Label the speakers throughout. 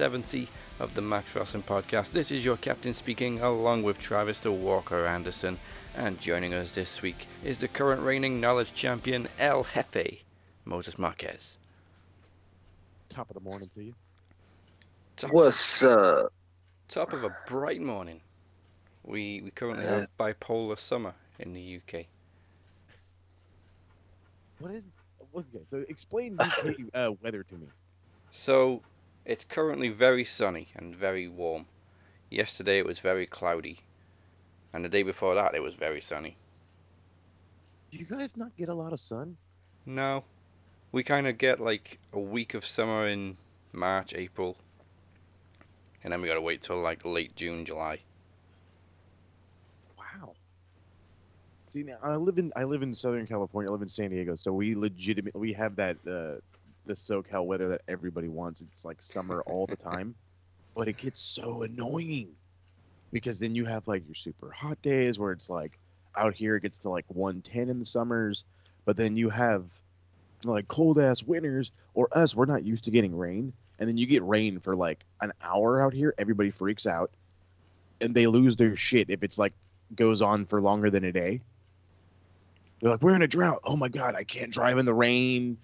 Speaker 1: 270 of the Max Wrestling Podcast. This is your captain speaking, along with Travis the Walker Anderson. And joining us this week is the current reigning knowledge champion, El Jefe, Moses Marquez.
Speaker 2: Top of the morning to you.
Speaker 1: Top,
Speaker 3: What's up?
Speaker 1: top of a bright morning. We, we currently have bipolar summer in the UK.
Speaker 2: What is? Okay, so explain UK uh, weather to me.
Speaker 1: So, it's currently very sunny and very warm. Yesterday it was very cloudy. And the day before that it was very sunny.
Speaker 2: Do you guys not get a lot of sun?
Speaker 1: No. We kind of get like a week of summer in March, April. And then we gotta wait till like late June, July.
Speaker 2: Wow. See, now I live in I live in Southern California. I live in San Diego, so we legitimate we have that uh, the SoCal weather that everybody wants. It's like summer all the time, but it gets so annoying because then you have like your super hot days where it's like out here it gets to like 110 in the summers, but then you have like cold ass winters or us we're not used to getting rain and then you get rain for like an hour out here everybody freaks out and they lose their shit if it's like goes on for longer than a day. They're like we're in a drought. Oh my god i can't drive in the rain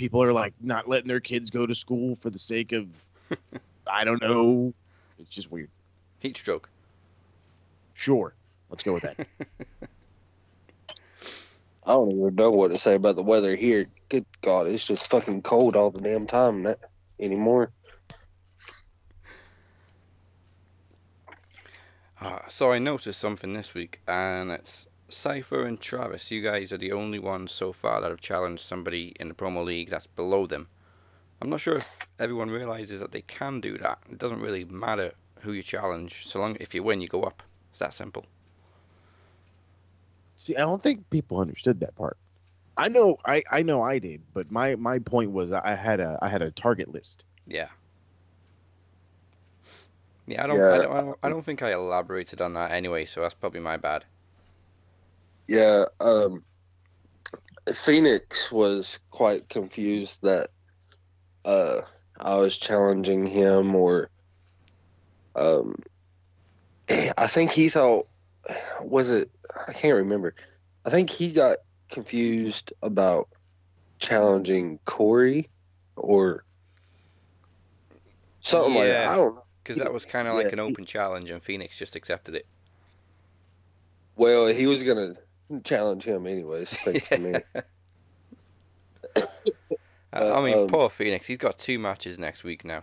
Speaker 2: people are like not letting their kids go to school for the sake of i don't know it's just weird
Speaker 1: Heat stroke.
Speaker 2: sure let's go with that
Speaker 3: I don't even know what to say about the weather here. Good God, it's just fucking cold all the damn time that, anymore.
Speaker 1: Uh, so I noticed something this week, and it's Cypher and Travis. You guys are the only ones so far that have challenged somebody in the promo league that's below them. I'm not sure if everyone realizes that they can do that. It doesn't really matter who you challenge, so long if you win, you go up. It's that simple.
Speaker 2: See, I don't think people understood that part. I know, I, I know, I did, but my my point was I had a I had a target list.
Speaker 1: Yeah. Yeah, I don't, I
Speaker 3: Yeah.
Speaker 1: don't, I don't, I don't think I elaborated on that anyway, so that's probably my bad.
Speaker 3: Yeah, um, Phoenix was quite confused that uh, I was challenging him, or um, I think he thought, was it? I can't remember. I think he got confused about challenging Corey or something like that.
Speaker 1: Yeah.
Speaker 3: I don't know.
Speaker 1: Because that was kind of like
Speaker 3: Yeah.
Speaker 1: an open challenge, and Phoenix just accepted it.
Speaker 3: Well, he was gonna challenge him anyways, thanks to me.
Speaker 1: Uh, I mean,
Speaker 3: um,
Speaker 1: poor Phoenix. He's got two matches next week now.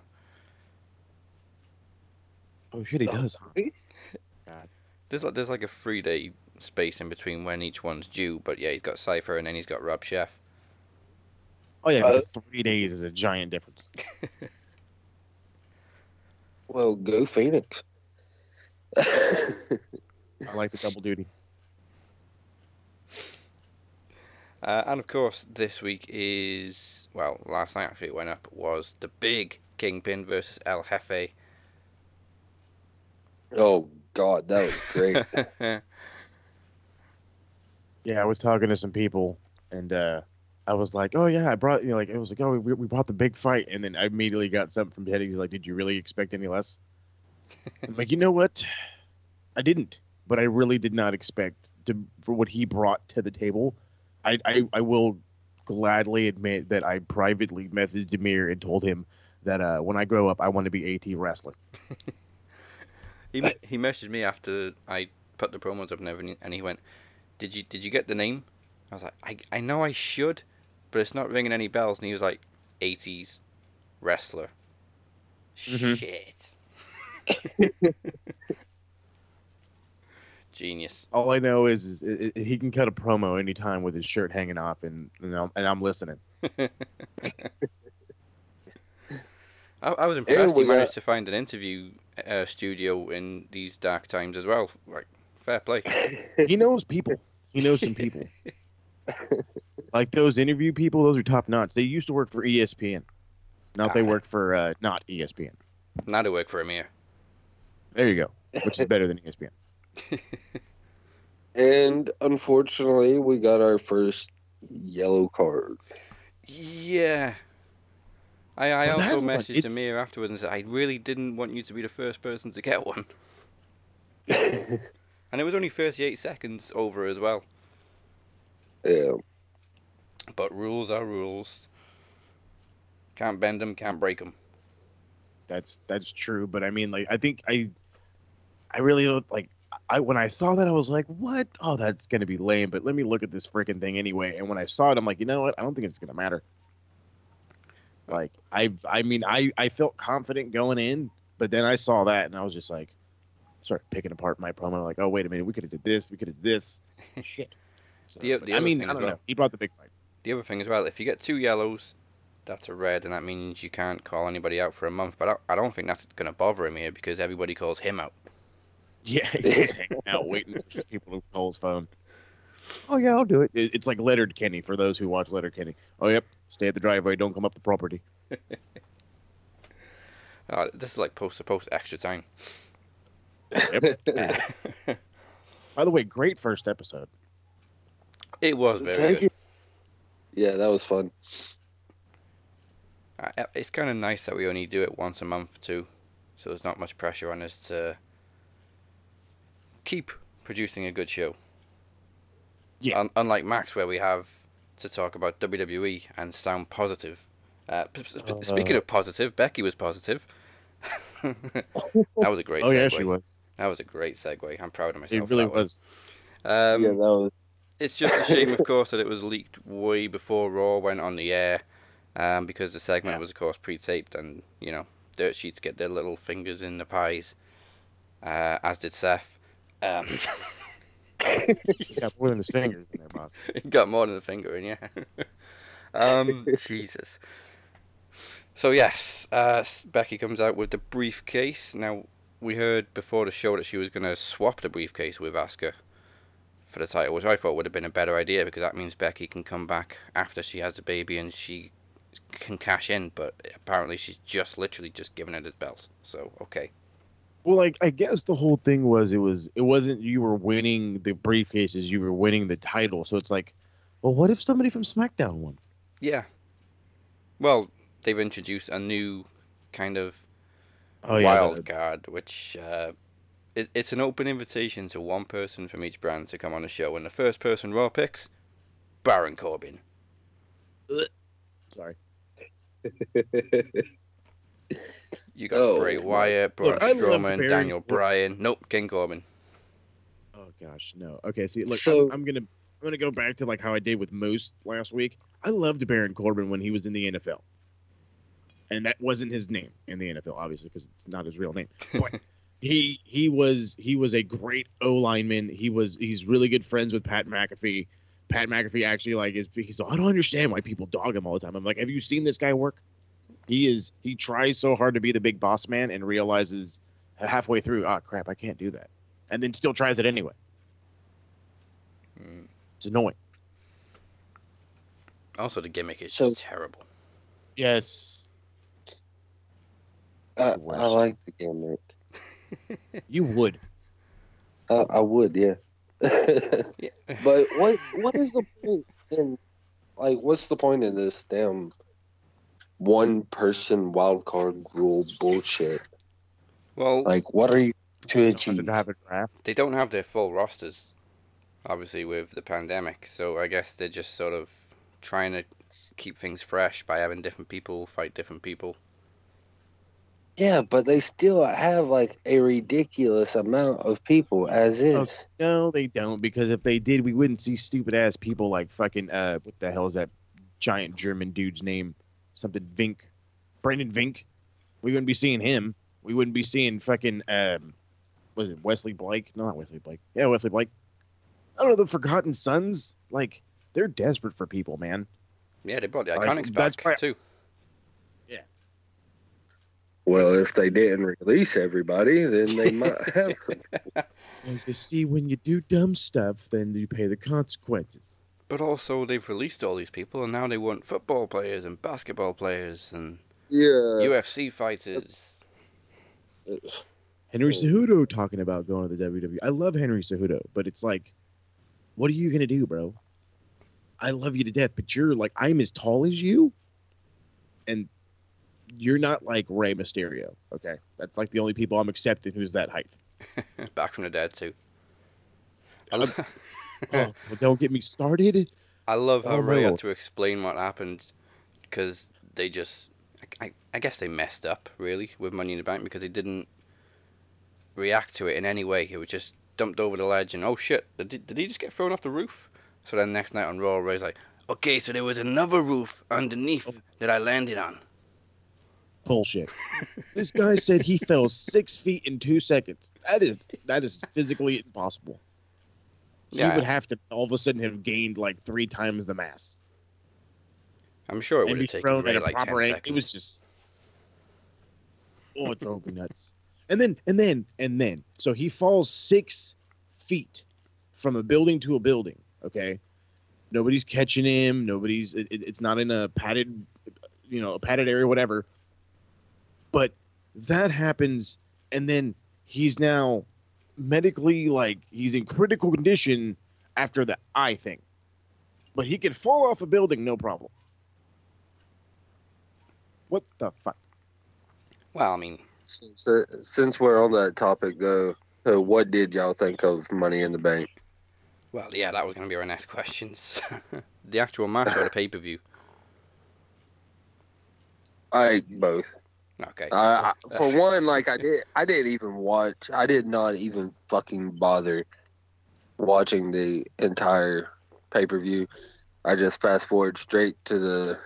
Speaker 2: Oh shit, he does. Huh?
Speaker 1: There's like there's like a three day space in between when each one's due, but yeah, he's got Cipher and then he's got Rob Chef.
Speaker 2: Oh yeah,
Speaker 3: Uh,
Speaker 2: three days is a giant difference.
Speaker 3: Well, go Phoenix.
Speaker 2: I like the double duty.
Speaker 1: Uh, and of course, this week is well, last night actually it went up was the big Kingpin versus El Jefe.
Speaker 3: oh God, that was great.
Speaker 2: Yeah, I was talking to some people, and uh, I was like, "Oh yeah, I brought you know, like it was like, oh, we, we brought the big fight," and then I immediately got something from Teddy. He's like, "Did you really expect any less?" I'm like, you know what? I didn't, but I really did not expect to for what he brought to the table. I I, I will gladly admit that I privately messaged Demir and told him that uh, when I grow up, I want to be AT wrestling.
Speaker 1: he he messaged me after I put the promos up and everything, and he went, "Did you did you get the name?" I was like, "I I know I should, but it's not ringing any bells." And he was like, "80s wrestler."
Speaker 2: Mhm.
Speaker 1: Shit. Genius.
Speaker 2: All I know is, is i i he can cut a promo anytime with his shirt hanging off, and and I'm, and I'm listening.
Speaker 1: I, I was impressed
Speaker 3: we
Speaker 1: he managed
Speaker 3: got-
Speaker 1: to find an interview uh, studio in these dark times as well. Like, fair play.
Speaker 2: he knows people. He knows some people. like those interview people, those are top notch. They used to work for ESPN. Now they
Speaker 1: Ah.
Speaker 2: work for uh, not ESPN.
Speaker 1: Now to work for Amir.
Speaker 2: There you go. Which is better than ESPN.
Speaker 3: And unfortunately, we got our first yellow card.
Speaker 1: Yeah. I, I
Speaker 2: Well,
Speaker 1: also messaged
Speaker 2: it's-
Speaker 1: Amir afterwards and said I really didn't want you to be the first person to get one. And it was only 38 seconds over as well.
Speaker 3: yeah.
Speaker 1: But rules are rules. Can't bend them, can't break them.
Speaker 2: That's that's true, but I mean, like, I think I, I really don't like. I when I saw that, I was like, "What? Oh, that's gonna be lame." But let me look at this freaking thing anyway. And when I saw it, I'm like, you know what? I don't think it's gonna matter. Like, I, I mean, I, I felt confident going in, but then I saw that, and I was just like, started picking apart my promo. Like, oh, wait a minute, we could have did this, we could have did this. Shit. So,
Speaker 1: The- the
Speaker 2: I
Speaker 1: other
Speaker 2: mean, I don't
Speaker 1: well-
Speaker 2: know. He brought the big fight.
Speaker 1: The other thing as well, if you get two yellows, that's a red, and that means you can't call anybody out for a month. But I, I don't think that's going to bother him here because everybody calls him out.
Speaker 2: Yeah, he's just hanging out waiting for people to call his phone. Oh yeah, I'll do it. It- It's like Letterkenny for those who watch Letterkenny. Oh yep, stay at the driveway, don't come up the property.
Speaker 1: Uh, this is like post to post extra time.
Speaker 2: By the way, great first episode.
Speaker 1: it was very
Speaker 3: Thank
Speaker 1: good.
Speaker 3: you. Yeah, that was fun.
Speaker 1: Uh, it's kind of nice that we only do it once a month too, so there's not much pressure on us to keep producing a good show.
Speaker 2: Yeah.
Speaker 1: Un- unlike Max, where we have to talk about WWE and sound positive. Uh, p- p-
Speaker 2: Uh,
Speaker 1: speaking of positive, Becky was positive. that was a great.
Speaker 2: oh
Speaker 1: segue.
Speaker 2: yeah, she was.
Speaker 1: That was a great segue. I'm proud of myself.
Speaker 2: It really was.
Speaker 1: Um,
Speaker 3: yeah, that was.
Speaker 1: it's just a shame, of course, that it was leaked way before Raw went on the air, um, because the segment
Speaker 2: Yeah.
Speaker 1: was, of course, pre-taped, and you know, dirt sheets get their little fingers in the pies, uh, as did Seth. Um,
Speaker 2: He got more than his fingers in there, boss.
Speaker 1: he got more than a finger in, yeah. um, Jesus. So yes, uh, Becky comes out with the briefcase. Now we heard before the show that she was going to swap the briefcase with Asuka for the title, which I thought would have been a better idea because that means Becky can come back after she has the baby and she can cash in. But apparently she's just literally just giving it the belt. So okay,
Speaker 2: Well, like I guess the whole thing was it was it wasn't you were winning the briefcases, you were winning the title. So it's like, well, what if somebody from SmackDown won?
Speaker 1: yeah. Well, they've introduced a new kind of
Speaker 2: Oh
Speaker 1: wild card, which uh, it, it's an open invitation to one person from each brand to come on the show, and the first person Raw picks, Baron Corbin.
Speaker 2: Sorry.
Speaker 1: You got
Speaker 3: Oh,
Speaker 1: Bray Wyatt, Braun
Speaker 2: Look, I
Speaker 1: Strowman,
Speaker 2: Baron-
Speaker 1: Daniel Bryan. Nope, King Corbin.
Speaker 2: Oh gosh, no. Okay, see, look,
Speaker 3: So-
Speaker 2: I'm, I'm gonna I'm gonna go back to like how I did with Moose last week. I loved Baron Corbin when he was in the NFL, and that wasn't his name in the NFL, obviously, because it's not his real name. But he he was he was a great O lineman. He was he's really good friends with Pat McAfee. Pat McAfee actually like is he's I don't understand why people dog him all the time. I'm like, have you seen this guy work? He is he tries so hard to be the big boss man and realizes halfway through, ah crap, I can't do that, and then still tries it anyway.
Speaker 1: Mm.
Speaker 2: It's annoying.
Speaker 1: Also, the gimmick is
Speaker 3: So-
Speaker 1: just terrible.
Speaker 2: Yes,
Speaker 3: I, I like the gimmick.
Speaker 2: you would.
Speaker 3: I, I would, yeah.
Speaker 1: Yeah.
Speaker 3: but what what is the point in like what's the point in this damn one person wild card rule bullshit?
Speaker 1: well,
Speaker 3: Like what are you to achieve?
Speaker 2: to have a draft.
Speaker 1: they don't have their full rosters, obviously, with the pandemic. So I guess they're just sort of trying to keep things fresh by having different people fight different people.
Speaker 3: Yeah, but they still have like a ridiculous amount of people as is.
Speaker 2: Okay. No, they don't. Because if they did, we wouldn't see stupid ass people like fucking uh, what the hell is that giant German dude's name? Something Vink, Brendan Vink. We wouldn't be seeing him. We wouldn't be seeing fucking um, was it Wesley Blake? No, not Wesley Blake. Yeah, Wesley Blake. I don't know the Forgotten Sons. Like they're desperate for people, man.
Speaker 1: Yeah, they brought the
Speaker 2: Like,
Speaker 1: Iconics
Speaker 2: that's
Speaker 1: back
Speaker 2: why-
Speaker 1: too. Yeah.
Speaker 3: Well, if they didn't release everybody, then they might have some.
Speaker 2: You see, when you do dumb stuff, then you pay the consequences.
Speaker 1: But also, they've released all these people, and now they want football players and basketball players and
Speaker 3: Yeah.
Speaker 1: UFC fighters.
Speaker 2: Henry
Speaker 3: Oh.
Speaker 2: Cejudo talking about going to the WWE. I love Henry Cejudo, but it's like, what are you gonna do, bro? I love you to death, but you're like I'm as tall as you, and you're not like Rey Mysterio. Okay, that's like the only people I'm accepting who's that height.
Speaker 1: Back from the dead too. I, lo-
Speaker 2: oh, well, don't get me started.
Speaker 1: I love how
Speaker 2: Oh, Rey
Speaker 1: had to explain what happened because they just, I, I guess they messed up really with Money in the Bank because they didn't react to it in any way. It was just dumped over the ledge and oh shit, did, he- did he just get thrown off the roof? So then next night on Raw, Rey's like, okay, so there was another roof underneath oh. that I landed on.
Speaker 2: Bullshit. this guy said he fell six feet in two seconds. That is that is physically impossible. He
Speaker 1: Yeah.
Speaker 2: would have to all of a sudden have gained like three times the mass
Speaker 1: I'm sure it would
Speaker 2: be
Speaker 1: have taken
Speaker 2: thrown
Speaker 1: Rey
Speaker 2: at a
Speaker 1: like 10
Speaker 2: proper angle.
Speaker 1: seconds.
Speaker 2: It was just oh, it drove me nuts. And then and then and then so he falls six feet from a building to a building. Okay, nobody's catching him. Nobody's. It- it's not in a padded, you know, a padded area, whatever. But that happens, and then he's now medically like he's in critical condition after the eye thing. But he can fall off a building, no problem. What the fuck?
Speaker 1: Well, I mean,
Speaker 3: Since, uh, since we're on that topic, though, uh, what did y'all think of Money in the Bank?
Speaker 1: well, yeah, that was going to be our next questions. the actual match or the pay per view?
Speaker 3: I both.
Speaker 1: Okay.
Speaker 3: I, I, for one, like I did, I didn't even watch. I did not even fucking bother watching the entire pay per view. I just fast forward straight to the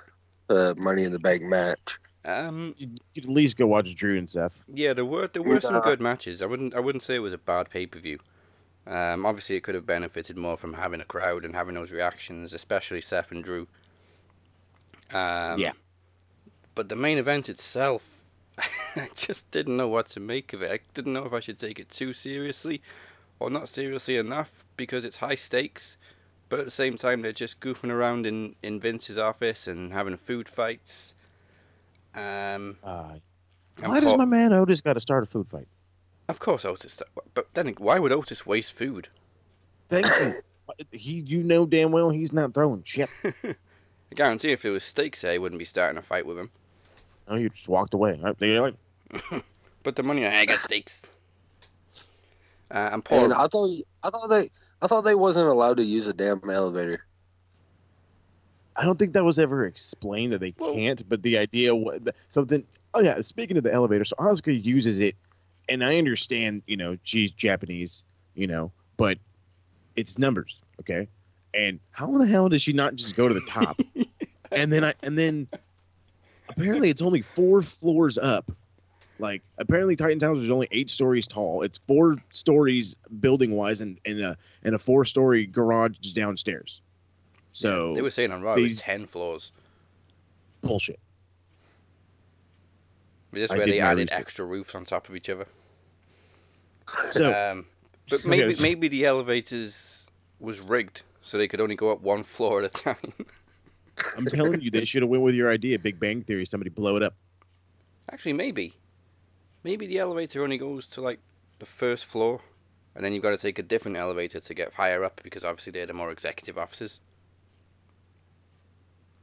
Speaker 3: uh, Money in the Bank match.
Speaker 1: Um,
Speaker 2: You could at least go watch Drew and Seth.
Speaker 1: Yeah, there were there were some good matches. I wouldn't I wouldn't say it was a bad pay per view. Um, obviously, it could have benefited more from having a crowd and having those reactions, especially Seth and Drew. Um,
Speaker 2: Yeah.
Speaker 1: But the main event itself, I just didn't know what to make of it. I didn't know if I should take it too seriously or not seriously enough because it's high stakes. But at the same time, they're just goofing around in, in Vince's office and having food fights. Um,
Speaker 2: Uh, why does my man Otis got to start a food fight?
Speaker 1: Of course, Otis. But then, why would Otis waste food?
Speaker 2: Thank you. He, you know damn well he's not throwing shit.
Speaker 1: I guarantee if it was stakes there, he wouldn't be starting a fight with him.
Speaker 2: No, you just walked away. They're like,
Speaker 1: But the money, I got stakes. Uh, and Paul,
Speaker 3: And I thought, I thought they, I thought they wasn't allowed to use a damn elevator.
Speaker 2: I don't think that was ever explained that they
Speaker 1: Well-
Speaker 2: can't. But the idea was something. Oh yeah, speaking of the elevator, so Asuka uses it, and I understand. You know, she's Japanese. You know, but it's numbers, okay. And how in the hell does she not just go to the top? and then I and then apparently it's only four floors up. Like apparently Titan Towers is only eight stories tall. It's four stories building wise and, and a and a four story garage is downstairs. So
Speaker 1: they were saying on Raw
Speaker 2: these-
Speaker 1: ten floors.
Speaker 2: bullshit.
Speaker 1: Just
Speaker 2: I
Speaker 1: where they added
Speaker 2: research.
Speaker 1: extra roofs on top of each other.
Speaker 2: So
Speaker 1: Um, but
Speaker 2: Okay,
Speaker 1: maybe
Speaker 2: so-
Speaker 1: maybe the elevators was rigged so they could only go up one floor at a time.
Speaker 2: I'm telling you, they should have went with your idea, Big Bang Theory. Somebody blow it up.
Speaker 1: Actually, maybe, maybe the elevator only goes to like the first floor, and then you've got to take a different elevator to get higher up because obviously they're the more executive offices.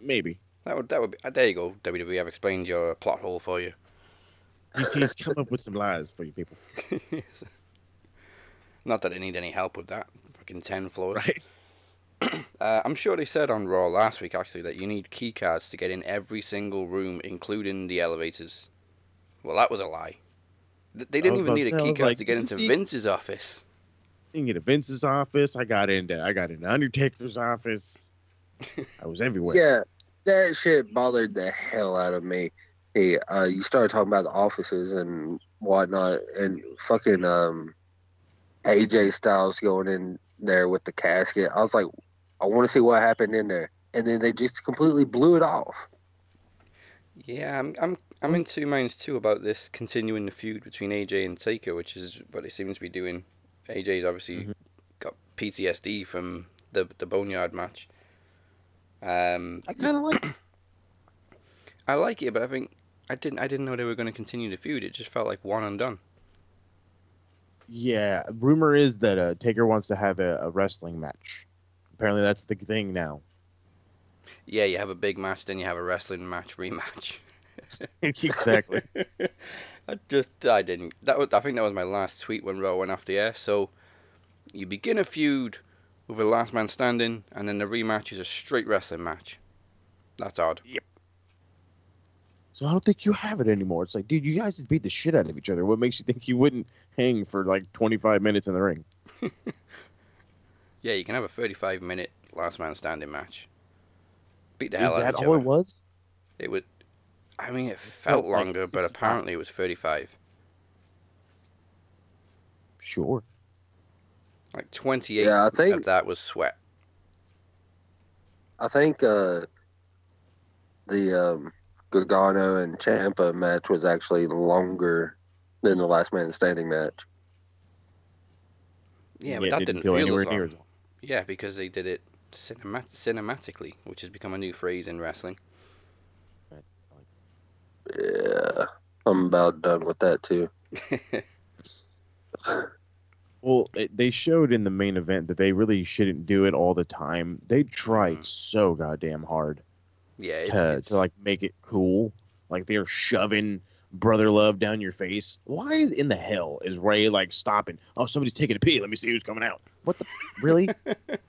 Speaker 2: Maybe
Speaker 1: That would that would be, uh, there you go. WWE, I've explained your plot hole for you.
Speaker 2: he's, he's come up with some lies for you people,
Speaker 1: Not that I need any help with that. Fucking ten floors.
Speaker 2: right?
Speaker 1: Uh, I'm sure they said on Raw last week actually that you need key cards to get in every single room, including the elevators. Well, that was a lie. Th- They didn't even need
Speaker 2: to
Speaker 1: a
Speaker 2: say,
Speaker 1: key card
Speaker 2: like,
Speaker 1: to get into
Speaker 2: see-
Speaker 1: Vince's office.
Speaker 2: You can get to Vince's office. I got into I got into Undertaker's office. I was everywhere.
Speaker 3: Yeah, that shit bothered the hell out of me. Hey, uh, you started talking about the offices and whatnot, and fucking um, AJ Styles going in there with the casket. I was like, I want to see what happened in there, and then they just completely blew it off.
Speaker 1: Yeah, I'm I'm I'm in two minds too about this continuing the feud between AJ and Taker, which is what they seem to be doing. AJ's obviously
Speaker 2: Mhm.
Speaker 1: got PTSD from the the Boneyard match. Um,
Speaker 2: I kind of like.
Speaker 1: I like it, but I think I didn't I didn't know they were going to continue the feud. It just felt like one and done.
Speaker 2: Yeah, rumor is that uh, Taker wants to have a, a wrestling match. Apparently, that's the thing now.
Speaker 1: Yeah, you have a big match, then you have a wrestling match rematch.
Speaker 2: exactly.
Speaker 1: I just I didn't. That was I think that was my last tweet when Raw went off the air. So you begin a feud with a last man standing, and then the rematch is a straight wrestling match. That's odd. Yep.
Speaker 2: So I don't think you have it anymore. It's like, dude, you guys just beat the shit out of each other. What makes you think you wouldn't hang for like 25 minutes in the ring?
Speaker 1: Yeah, you can have a 35 minute last man standing match. Beat the
Speaker 2: Is
Speaker 1: hell out
Speaker 2: that
Speaker 1: of each
Speaker 2: all it was?
Speaker 1: It was. I mean, it
Speaker 2: felt
Speaker 1: felt
Speaker 2: like
Speaker 1: longer, but apparently it was 35.
Speaker 2: Sure.
Speaker 1: Like 28
Speaker 3: Yeah, I think
Speaker 1: of that was sweat.
Speaker 3: I think uh, the um, Gargano and Ciampa match was actually longer than the Last Man Standing match.
Speaker 1: Yeah, but
Speaker 2: it
Speaker 1: that didn't,
Speaker 2: feel
Speaker 1: feel
Speaker 2: anywhere
Speaker 1: as
Speaker 2: near as long.
Speaker 1: Yeah, because they did it cinemat- cinematically, which has become a new phrase in wrestling.
Speaker 3: Yeah, I'm about done with that too.
Speaker 2: Well, it, they showed in the main event that they really shouldn't do it all the time. They tried
Speaker 1: Mhm.
Speaker 2: so goddamn hard
Speaker 1: yeah, it's,
Speaker 2: to,
Speaker 1: it's-
Speaker 2: to like make it cool. Like they're shoving brother love down your face. Why in the hell is Rey like stopping? Oh, somebody's taking a pee. Let me see who's coming out. What the really? it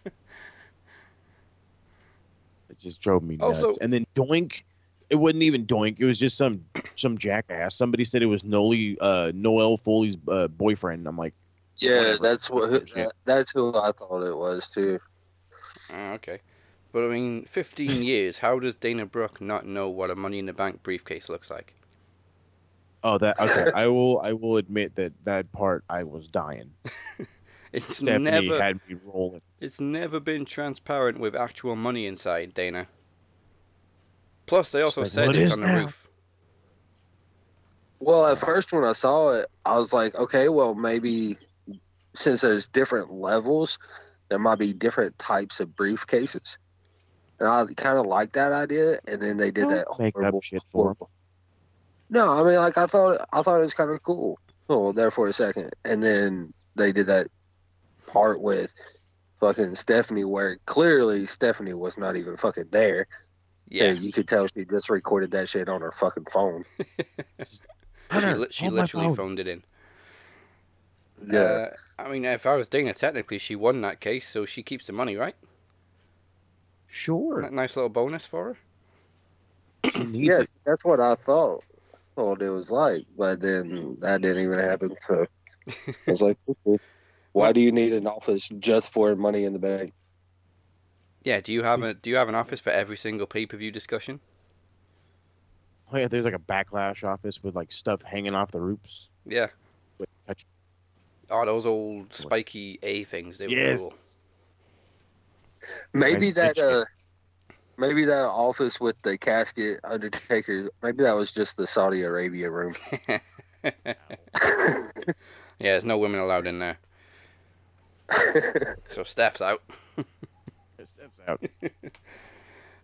Speaker 2: just drove me nuts.
Speaker 1: Also-
Speaker 2: and then Doink, it wasn't even Doink. It was just some some jackass. Somebody said it was Noli uh, Noelle Foley's uh, boyfriend. I'm like,
Speaker 3: Yeah, that's what that, that's who I thought it was too.
Speaker 1: Ah, okay. But I mean, 15 years, how does Dana Brooke not know what a Money in the Bank briefcase looks like?
Speaker 2: Oh, that okay. I will I will admit that that part I was dying.
Speaker 1: It's
Speaker 2: Stephanie
Speaker 1: never
Speaker 2: had me rolling.
Speaker 1: it's never been transparent with actual money inside, Dana. Plus, they also
Speaker 2: like,
Speaker 1: said
Speaker 2: "Well, it
Speaker 1: it's on the
Speaker 2: now."
Speaker 1: roof.
Speaker 3: Well, at first when I saw it, I was like, okay, well maybe since there's different levels, there might be different types of briefcases. And I kind of like that idea. And then they did
Speaker 2: Don't
Speaker 3: that
Speaker 2: make up
Speaker 3: horrible,
Speaker 2: shit for 'em.
Speaker 3: horrible- No, I mean, like I thought, I thought it was kind of cool. Oh, there for a second, and then they did that part with fucking Stephanie, where clearly Stephanie was not even fucking there.
Speaker 1: Yeah,
Speaker 3: And you could tell she just recorded that shit on her fucking phone.
Speaker 1: she, li- she
Speaker 2: hold
Speaker 1: literally
Speaker 2: phone.
Speaker 1: phoned it in.
Speaker 3: Yeah.
Speaker 1: Uh, I mean, if I was Dana, technically she won that case, so she keeps the money, right?
Speaker 2: Sure.
Speaker 1: That nice little bonus for her.
Speaker 2: She needs
Speaker 3: Yes, that's what I thought. Thought it was like, but then that didn't even happen. So I was like, okay. why do you need an office just for money in the bank?
Speaker 1: Yeah. Do you have a Do you have an office for every single pay per view discussion?
Speaker 2: Oh yeah, there's like a backlash office with like stuff hanging off the roofs.
Speaker 1: Yeah.
Speaker 2: With touch-
Speaker 1: Oh, those old spiky A things. They were cool.
Speaker 3: Maybe that uh, maybe that office with the casket, Undertaker. Maybe that was just the Saudi Arabia room.
Speaker 1: yeah, there's no women allowed in there. So Steph's out.
Speaker 2: It steps out.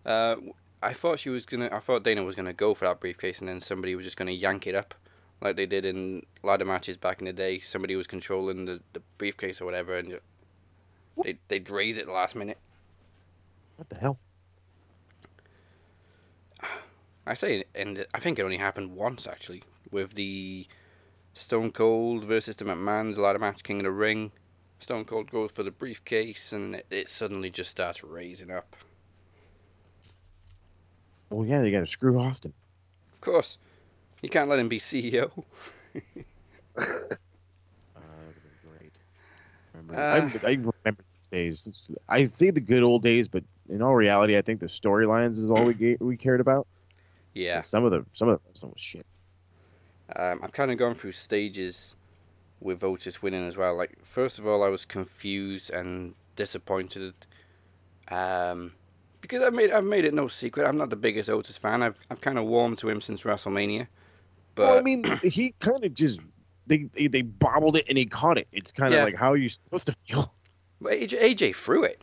Speaker 1: Uh, I thought she was gonna. I thought Dana was gonna go for that briefcase, and then somebody was just gonna yank it up, like they did in ladder matches back in the day. Somebody was controlling the, the briefcase or whatever, and they they'd raise it the last minute.
Speaker 2: What the hell?
Speaker 1: I say, and I think it only happened once actually, with the Stone Cold versus the McMahon's ladder match, King of the Ring. Stone Cold goes for the briefcase, and it, it suddenly just starts raising up.
Speaker 2: Well, yeah, they got to screw Austin.
Speaker 1: Of course, you can't let him be CEO.
Speaker 2: Uh, that would've been great. Remember,
Speaker 1: Uh,
Speaker 2: I, I remember days. I see the good old days, but in all reality, I think the storylines is all we ga- we cared about.
Speaker 1: Yeah.
Speaker 2: Some of the some of the some was shit.
Speaker 1: Um, I've kind of gone through stages with Otis winning as well. Like, first of all, I was confused and disappointed. Um, because I've made I've made it no secret. I'm not the biggest Otis fan. I've I've kind of warmed to him since WrestleMania. But
Speaker 2: well, I mean, he kind of just they, they they bobbled it and he caught it. It's kind of
Speaker 1: Yeah.
Speaker 2: like how are you supposed to feel?
Speaker 1: but AJ, AJ threw it.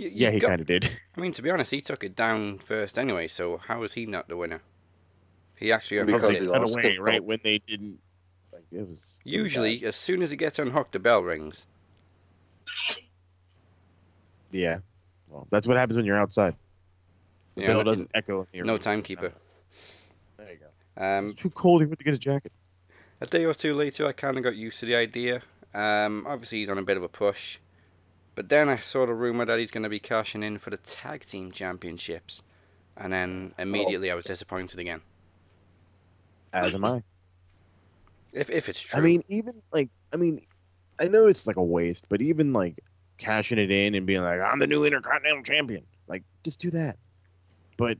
Speaker 1: You, you
Speaker 2: Yeah, he
Speaker 1: got-
Speaker 2: kind of did.
Speaker 1: I mean, to be honest, he took it down first anyway. So how is he not the winner? He actually
Speaker 3: Because
Speaker 1: unhooked
Speaker 3: he
Speaker 1: it.
Speaker 2: cut away right when they didn't. Like it was it was
Speaker 1: Usually, as soon as it gets unhooked, the bell rings.
Speaker 2: yeah, Well, that's what happens when you're outside. The
Speaker 1: Yeah,
Speaker 2: bell
Speaker 1: no-
Speaker 2: doesn't echo. in
Speaker 1: No timekeeper.
Speaker 2: There you go.
Speaker 1: Um,
Speaker 2: it's too cold. He went to get his jacket.
Speaker 1: a day or two later, I kind of got used to the idea. Um, obviously, he's on a bit of a push. But then I saw the rumor that he's going to be cashing in for the tag team championships. And then immediately I was oh. disappointed again.
Speaker 2: As am I.
Speaker 1: If, if it's true.
Speaker 2: I mean, even like, I mean, I know it's like a waste, but even like cashing it in and being like, I'm the new Intercontinental Champion, like, just do that. But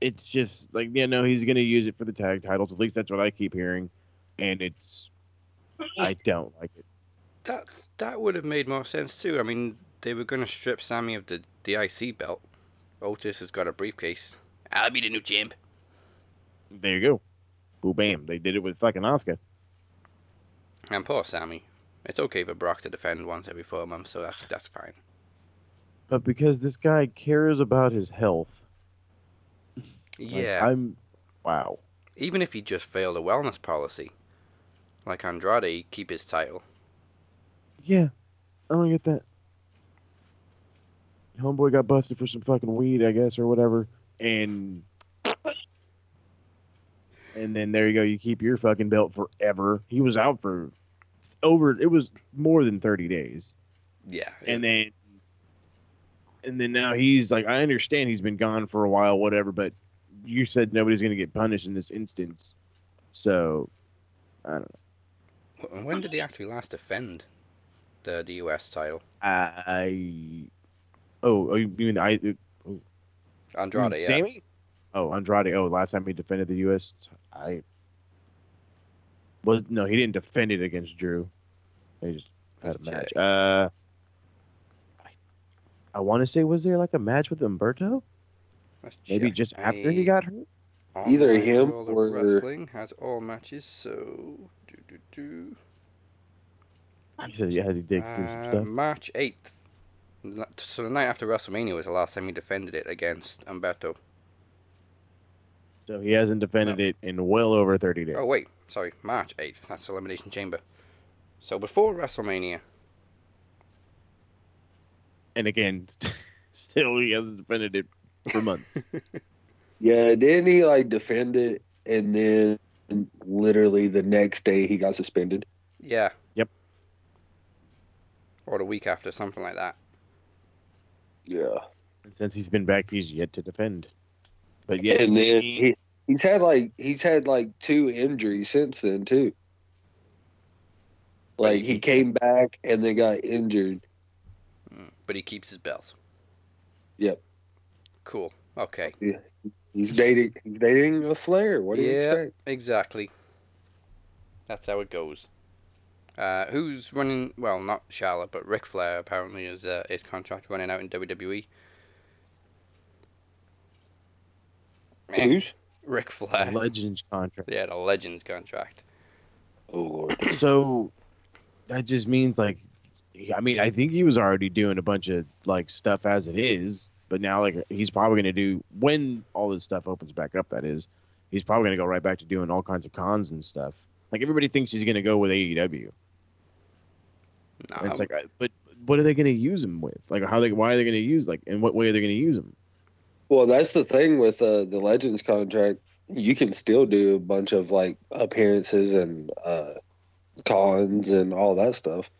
Speaker 2: it's just like, yeah, no, he's gonna use it for the tag titles. At least that's what I keep hearing, and it's, I don't like it.
Speaker 1: That, that would have made more sense too. I mean, they were going to strip Sami of the, the IC belt. Otis has got a briefcase. I'll be the new champ.
Speaker 2: There you go. Boo bam. They did it with fucking Oscar.
Speaker 1: And poor Sami. It's okay for Brock to defend once every four months, so that's that's fine.
Speaker 2: But because this guy cares about his health, like,
Speaker 1: Yeah.
Speaker 2: I'm, wow.
Speaker 1: Even if he just failed a wellness policy, like Andrade, keep his title.
Speaker 2: Yeah, I don't get that. Homeboy got busted for some fucking weed, I guess, or whatever, and and then there you go. You keep your fucking belt forever. He was out for over. It was more than thirty days,
Speaker 1: Yeah.
Speaker 2: and then and then now he's like, I understand he's been gone for a while, whatever, but you said nobody's gonna get punished in this instance, so I don't know.
Speaker 1: When did he actually last defend the the US title?
Speaker 2: I oh, oh you mean I
Speaker 1: Andrade,
Speaker 2: Hmm,
Speaker 1: yeah.
Speaker 2: Sami? Oh, Andrade. Oh, last time he defended the U.S. I was no, he didn't defend it against Drew. They just had a
Speaker 1: Let's
Speaker 2: match. Uh, I, I want to say, was there like a match with Humberto?
Speaker 1: Let's
Speaker 2: Maybe
Speaker 1: check.
Speaker 2: just after he got hurt.
Speaker 3: Either him or-
Speaker 1: Wrestling has all matches, so do do do.
Speaker 2: He said, yeah, he digs through some
Speaker 1: Uh,
Speaker 2: stuff.
Speaker 1: March eighth. So the night after WrestleMania was the last time he defended it against Humberto.
Speaker 2: So he hasn't defended it in well over thirty days.
Speaker 1: Oh wait, sorry, March eighth. That's Elimination Chamber. So before WrestleMania,
Speaker 2: And again, still he hasn't defended it for months.
Speaker 3: Yeah, didn't he like defend it and then literally the next day he got suspended?
Speaker 1: yeah.
Speaker 2: Yep.
Speaker 1: Or the week after, something like that.
Speaker 3: Yeah.
Speaker 2: and since he's been back, he's yet to defend. But yeah,
Speaker 3: and then he, he's had like he's had like two injuries since then too. Like he came back and then got injured.
Speaker 1: Mm, But he keeps his belt.
Speaker 3: Yep.
Speaker 1: Cool. Okay. Yeah.
Speaker 3: He's dating he's dating a Flair. What do you expect?
Speaker 1: Exactly. That's how it goes. Uh, who's running? Well, not Charlotte, but Ric Flair apparently is uh, his contract running out in. WWE. Man,
Speaker 3: Who's?
Speaker 1: Ric Flair.
Speaker 2: Legends contract.
Speaker 1: Yeah, the Legends contract.
Speaker 3: Oh Lord.
Speaker 2: so that just means like i mean i think he was already doing a bunch of like stuff as it is but now like he's probably going to do when all this stuff opens back up that is he's probably going to go right back to doing all kinds of cons and stuff like everybody thinks he's going to go with aew
Speaker 1: Nah,
Speaker 2: it's like I- but what are they going to use him with like how they why are they going to use like in what way are they going to use him
Speaker 3: Well, that's the thing with uh, the Legends contract. You can still do a bunch of like appearances and uh, cons and all that stuff.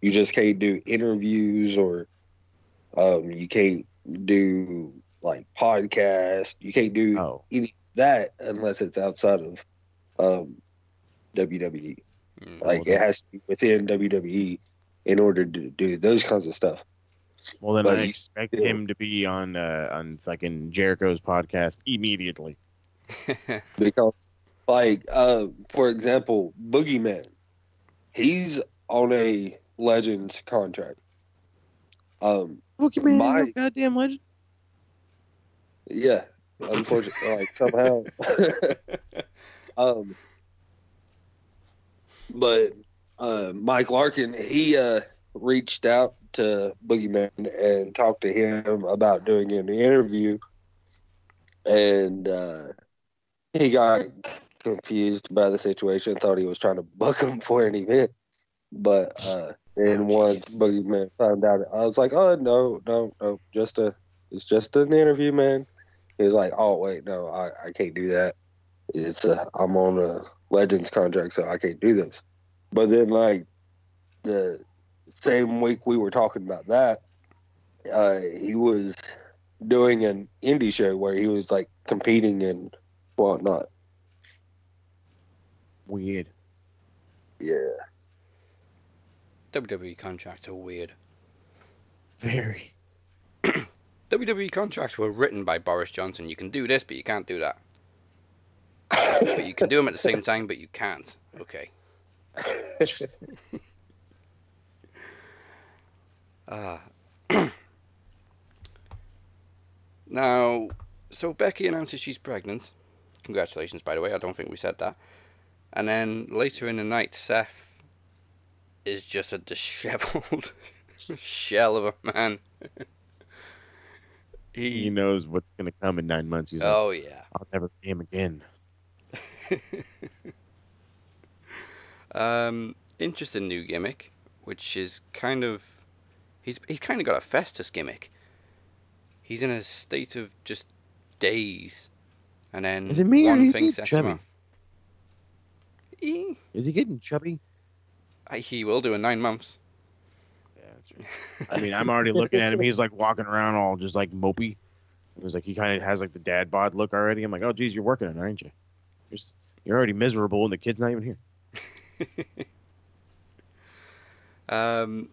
Speaker 3: You just can't do interviews or um, you can't do like podcasts. You can't do
Speaker 2: oh
Speaker 3: that unless it's outside of um, WWE.
Speaker 1: mm,
Speaker 3: Like it has to be within WWE in order to do those kinds of stuff.
Speaker 2: well then
Speaker 3: But
Speaker 2: i
Speaker 3: you
Speaker 2: expect
Speaker 3: still-
Speaker 2: him to be on uh on fucking jericho's podcast immediately
Speaker 3: because like uh for example boogeyman he's on a legends contract um
Speaker 2: Pokemon,
Speaker 3: My-
Speaker 2: no goddamn legend.
Speaker 3: yeah unfortunately like somehow um but uh mike larkin he uh reached out to boogeyman and talked to him about doing an interview and uh he got confused by the situation thought he was trying to book him for an event but uh And
Speaker 1: Oh,
Speaker 3: once Boogeyman found out, I was like, "Oh no, no, no, just a, it's just an interview, man." He's like, "Oh wait, no, I, I can't do that. It's a, I'm on a Legends contract, so I can't do this." But then, like the same week we were talking about that, uh, he was doing an indie show where he was like competing and whatnot.
Speaker 2: Weird.
Speaker 3: Yeah.
Speaker 1: WWE contracts are weird.
Speaker 2: Very.
Speaker 1: WWE contracts were written by Boris Johnson. You can do this, but you can't do that. But you can do them at the same time, but you can't. Okay. Uh, now, so Becky announces she's pregnant. Congratulations, by the way. I don't think we said that. And then later in the night, Seth is just a disheveled shell of a man.
Speaker 2: He
Speaker 1: he,
Speaker 2: knows what's gonna come in nine months. He's like,
Speaker 1: oh yeah.
Speaker 2: I'll never see him again.
Speaker 1: um, interesting new gimmick, which is kind of he's he's kind of got a Festus gimmick. He's in a state of just daze, and then
Speaker 2: Is it me or
Speaker 1: one
Speaker 2: you
Speaker 1: thing
Speaker 2: get
Speaker 1: sets him
Speaker 2: chubby?
Speaker 1: off. He,
Speaker 2: Is he getting chubby?
Speaker 1: I- he will do in nine months.
Speaker 2: Yeah, that's right. I mean, I'm already looking at him. He's like walking around all just like mopey. It was like he kind of has like the dad bod look already. I'm like, oh, geez, you're working on it, aren't you? You're, s- you're already miserable, and the kid's not even here.
Speaker 1: Um,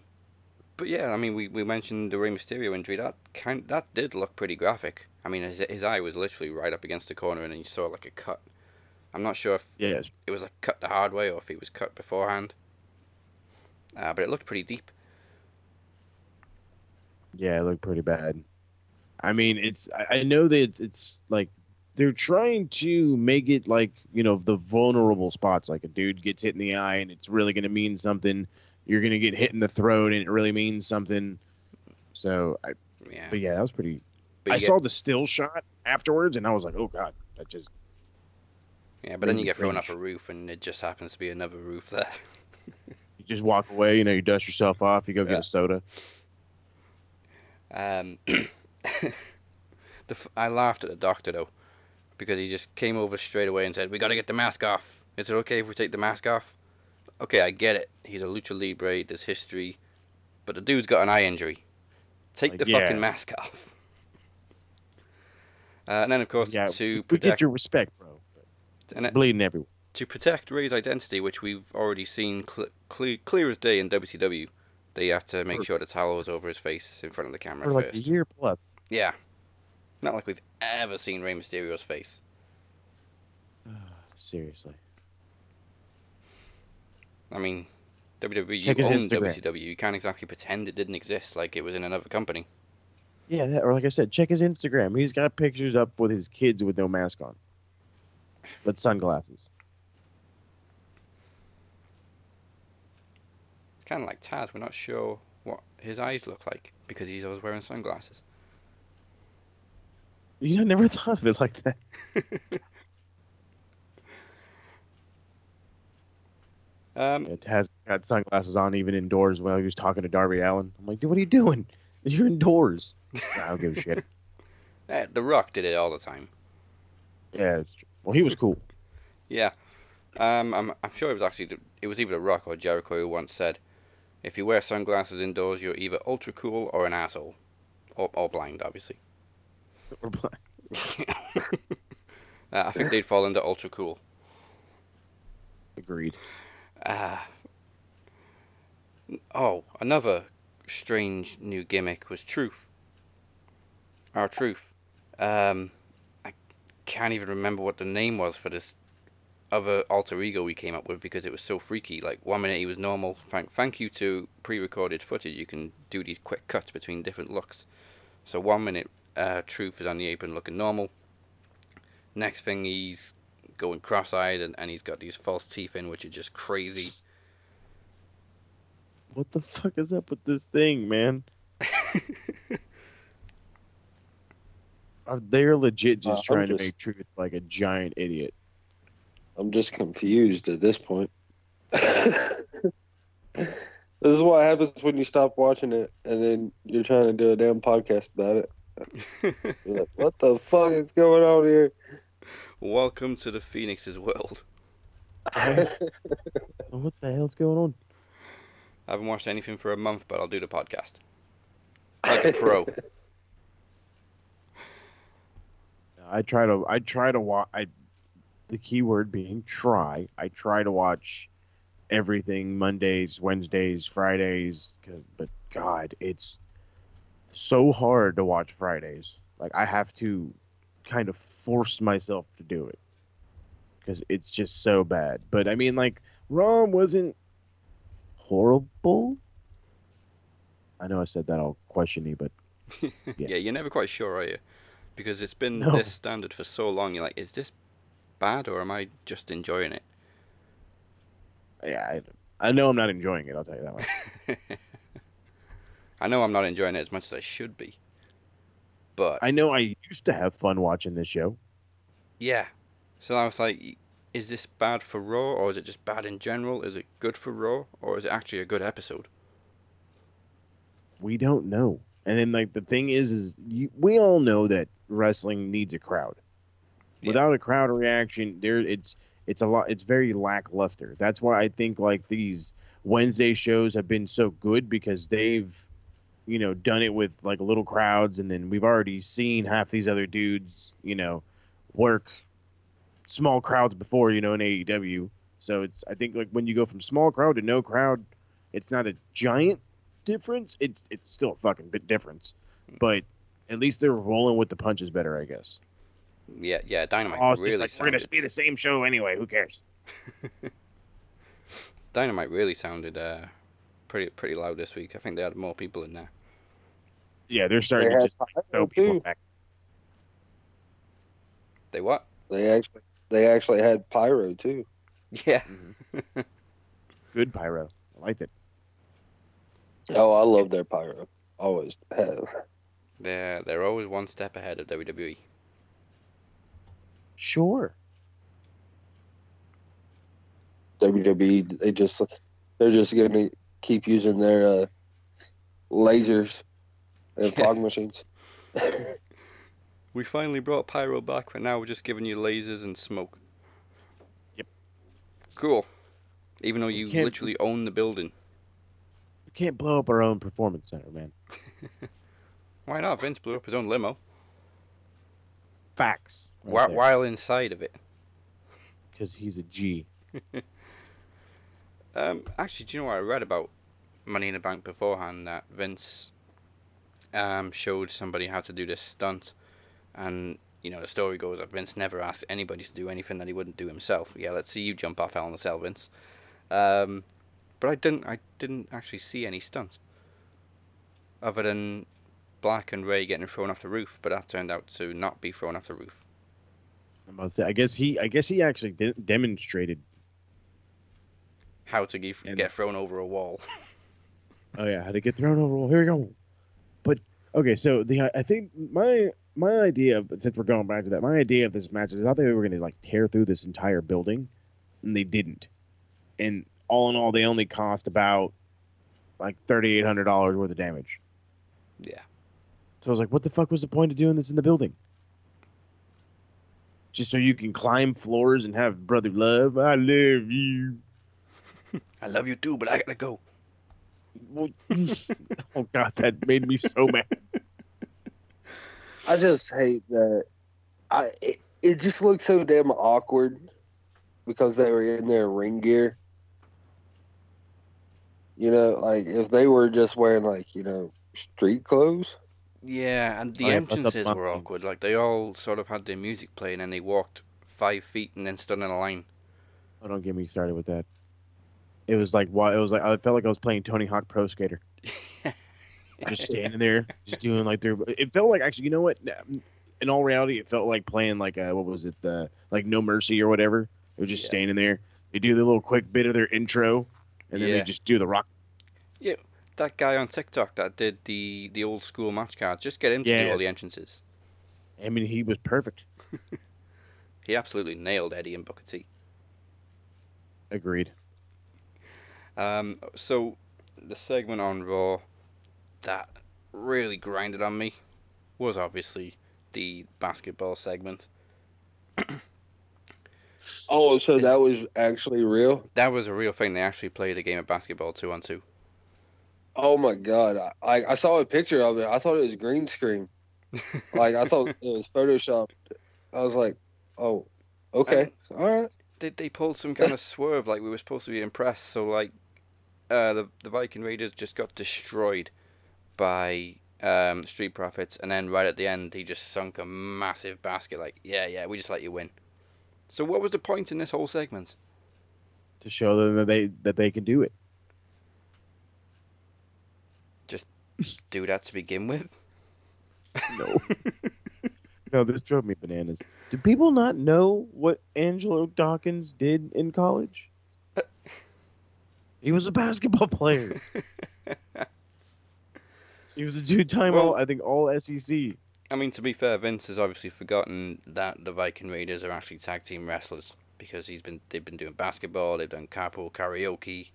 Speaker 1: but yeah, I mean, we, we mentioned the Rey Mysterio injury. That kind that did look pretty graphic. I mean, his his eye was literally right up against the corner, and you saw like a cut. I'm not sure if
Speaker 2: Yes.
Speaker 1: it was like cut the hard way or if he was cut beforehand. Uh, but it looked pretty deep.
Speaker 2: Yeah, it looked pretty bad. I mean, it's I, I know that it's, it's like they're trying to make it like you know the vulnerable spots. Like a dude gets hit in the eye, and it's really going to mean something. You're going to get hit in the throat, and it really means something. So, I,
Speaker 1: Yeah.
Speaker 2: but yeah, that was pretty. I
Speaker 1: get-
Speaker 2: saw the still shot afterwards, and I was like, oh god, that just
Speaker 1: yeah, but then you get thrown off a roof, and it just happens to be another roof there.
Speaker 2: you just walk away. You know, you dust yourself off. You go
Speaker 1: Yeah.
Speaker 2: get a soda.
Speaker 1: Um, the I laughed at the doctor though, because he just came over straight away and said, "We got to get the mask off. Is it okay if we take the mask off?" Okay, I get it. He's a lucha libre. There's history, but the dude's got an eye injury. Take the
Speaker 2: yeah.
Speaker 1: fucking mask off. Uh, and then, of course,
Speaker 2: Yeah,
Speaker 1: to
Speaker 2: we
Speaker 1: protect
Speaker 2: get your respect, bro.
Speaker 1: and then-
Speaker 2: Bleeding everywhere.
Speaker 1: to protect Rey's identity, which we've already seen cl- clear, clear as day in WCW, they have to make sure the towel is over his face in front of the camera
Speaker 2: For like a year plus.
Speaker 1: Yeah. Not like we've ever seen Rey Mysterio's face.
Speaker 2: Seriously.
Speaker 1: I mean, WWE
Speaker 2: Check his
Speaker 1: owned WCW. You can't exactly pretend it didn't exist like it was in another company.
Speaker 2: Yeah, that, or like I said, check his Instagram. He's got pictures up with his kids with no mask on, but sunglasses.
Speaker 1: It's kind of like Taz. We're not sure what his eyes look like because he's always wearing sunglasses.
Speaker 2: You know, I never thought of it like that.
Speaker 1: Um,
Speaker 2: It has got sunglasses on even indoors while he was talking to Darby Allin. I'm like, dude, what are you doing? You're indoors. I don't give a shit.
Speaker 1: eh, the Rock did it all the time.
Speaker 2: Yeah, it's true. Well, he was cool.
Speaker 1: Yeah. Um, I'm, I'm sure it was actually, it was either The Rock or Jericho who once said, if you wear sunglasses indoors, you're either ultra cool or an asshole. Or, or blind, obviously.
Speaker 2: We're blind.
Speaker 1: Uh, I think they'd fall into ultra cool.
Speaker 2: Agreed.
Speaker 1: Ah. oh, another strange new gimmick was Truth. R-Truth. Um, I can't even remember what the name was for this other alter ego we came up with because it was so freaky. Like one minute he was normal. Thank, thank you to pre-recorded footage. You can do these quick cuts between different looks. So one minute, uh, Truth is on the apron looking normal. Next thing he's going cross-eyed and, and he's got these false teeth in, which are just crazy.
Speaker 2: What the fuck is up with this thing, man? Are they legit just
Speaker 3: Uh, I'm
Speaker 2: trying to make Truth like a giant idiot?
Speaker 3: I'm just confused at this point. This is what happens when you stop watching it and then you're trying to do a damn podcast about it. You're like, what the fuck is going on here?
Speaker 1: Welcome to the Phoenix's world.
Speaker 2: What the hell's going on?
Speaker 1: I haven't watched anything for a month, but I'll do the podcast. Like a pro.
Speaker 2: I try to I try to watch I the key word being try. I try to watch everything Mondays, Wednesdays, Fridays 'cause- but god, it's so hard to watch Fridays. Like I have to kind of force myself to do it cuz it's just so bad. But I mean like Raw wasn't horrible. I know I said that all questiony, but
Speaker 1: yeah. you're never quite sure, are you? Because it's been
Speaker 2: No.
Speaker 1: this standard for so long. You're like, is this bad or am I just enjoying it?
Speaker 2: yeah, I, I know I'm not enjoying it. I'll tell you that much.
Speaker 1: I know I'm not enjoying it as much as I should be, but
Speaker 2: I know I used to have fun watching this show.
Speaker 1: yeah. So I was like, is this bad for Raw or is it just bad in general? Is it good for Raw or is it actually a good episode?
Speaker 2: We don't know. And then like the thing is, is you, we all know that wrestling needs a crowd.
Speaker 1: Yeah.
Speaker 2: Without a crowd reaction, there it's it's a lot. It's very lackluster. That's why I think like these Wednesday shows have been so good because they've, you know, done it with like little crowds, and then we've already seen half these other dudes, you know, work small crowds before, you know, in AEW. So it's I think like when you go from small crowd to no crowd, it's not a giant difference. It's it's still a fucking bit difference, but at least they're rolling with the punches better, I guess.
Speaker 1: Yeah, yeah. Dynamite
Speaker 2: Oh, it's
Speaker 1: really
Speaker 2: like we're gonna be the same show anyway. Who cares?
Speaker 1: Dynamite really sounded uh, pretty pretty loud this week. I think they had more people in there.
Speaker 2: Yeah, they're
Speaker 3: They
Speaker 2: starting to just throw people
Speaker 3: too.
Speaker 2: back.
Speaker 1: They what?
Speaker 3: They actually they actually had pyro too.
Speaker 1: Yeah.
Speaker 2: Good pyro. I liked it.
Speaker 3: Oh, I love their pyro. Always have.
Speaker 1: They're they're always one step ahead of. WWE.
Speaker 2: Sure.
Speaker 3: WWE they just they're just gonna keep using their uh, lasers and
Speaker 1: Yeah.
Speaker 3: fog machines.
Speaker 1: We finally brought Pyro back, but now we're just giving you lasers and smoke.
Speaker 2: Yep.
Speaker 1: Cool. Even though you
Speaker 2: can't-
Speaker 1: literally own the building.
Speaker 2: We can't blow up our own performance center, man.
Speaker 1: Why not? Vince blew up his own limo
Speaker 2: Facts.
Speaker 1: while, while inside of it.
Speaker 2: Because he's a G.
Speaker 1: Um, actually, do you know what I read about Money in the Bank beforehand? That Vince um, showed somebody how to do this stunt, and you know the story goes that Vince never asked anybody to do anything that he wouldn't do himself. Yeah, let's see you jump off Hell in a Cell, Vince. Um, but I didn't. I didn't actually see any stunts other than Black and Rey getting thrown off the roof. But that turned out to not be thrown off the roof.
Speaker 2: I'm about to say. I guess he. I guess he actually de- demonstrated.
Speaker 1: How to get,
Speaker 2: And-
Speaker 1: get thrown over a wall.
Speaker 2: Oh yeah, how to get thrown over. A wall. Here we go. Okay, so the I think my my idea of since we're going back to that, my idea of this match is I thought they were going to like tear through this entire building, and they didn't. And all in all, they only cost about like thirty eight hundred dollars worth of damage.
Speaker 1: yeah.
Speaker 2: So I was like, what the fuck was the point of doing this in the building? Just so you can climb floors and have brother love. I love you.
Speaker 1: I love you too, but I gotta go.
Speaker 2: Well, oh god, that made me so mad.
Speaker 3: I just hate that. I it, it just looked so damn awkward because they were in their ring gear. You know, like if they were just wearing like you know street clothes.
Speaker 1: Yeah, and the
Speaker 2: Oh, yeah,
Speaker 1: entrances were
Speaker 2: thing.
Speaker 1: awkward. Like they all sort of had their music playing, and they walked five feet and then stood in a line.
Speaker 2: Oh, don't get me started with that. It was like why it was like I felt like I was playing Tony Hawk Pro Skater, just standing there, just doing like their. It felt like actually, you know what? In all reality, it felt like playing like uh, what was it? The like No Mercy or whatever. They were just
Speaker 1: Yeah.
Speaker 2: standing there. They do the little quick bit of their intro, and then
Speaker 1: Yeah.
Speaker 2: they just do the rock.
Speaker 1: Yeah, that guy on TikTok that did the the old school match cards, just get him to do all the entrances.
Speaker 2: I mean, he was perfect.
Speaker 1: He absolutely nailed Eddie and Booker T.
Speaker 2: Agreed.
Speaker 1: Um, so the segment on Raw that really grinded on me was obviously the basketball segment.
Speaker 3: Oh, so that was actually real?
Speaker 1: That was a real thing. They actually played a game of basketball two on two.
Speaker 3: Oh my god! I, I saw a picture of it. I thought it was green screen. Like I thought it was photoshopped. I was like, oh, okay, all right.
Speaker 1: They they pulled some kind of swerve like we were supposed to be impressed. So like, uh, the the Viking Raiders just got destroyed by um, Street Profits, and then right at the end he just sunk a massive basket. Like, yeah, yeah, we just let you win. So what was the point in this whole segment?
Speaker 2: To show them that they that they can do it.
Speaker 1: Just do that to begin with.
Speaker 2: No. no, this drove me bananas. Do people not know what Angelo Dawkins did in college? He was a basketball player. He was a two-time
Speaker 1: Well-
Speaker 2: all, I think all SEC.
Speaker 1: I mean, to be fair, Vince has obviously forgotten that the Viking Raiders are actually tag team wrestlers because he's been they've been doing basketball, they've done carpool karaoke.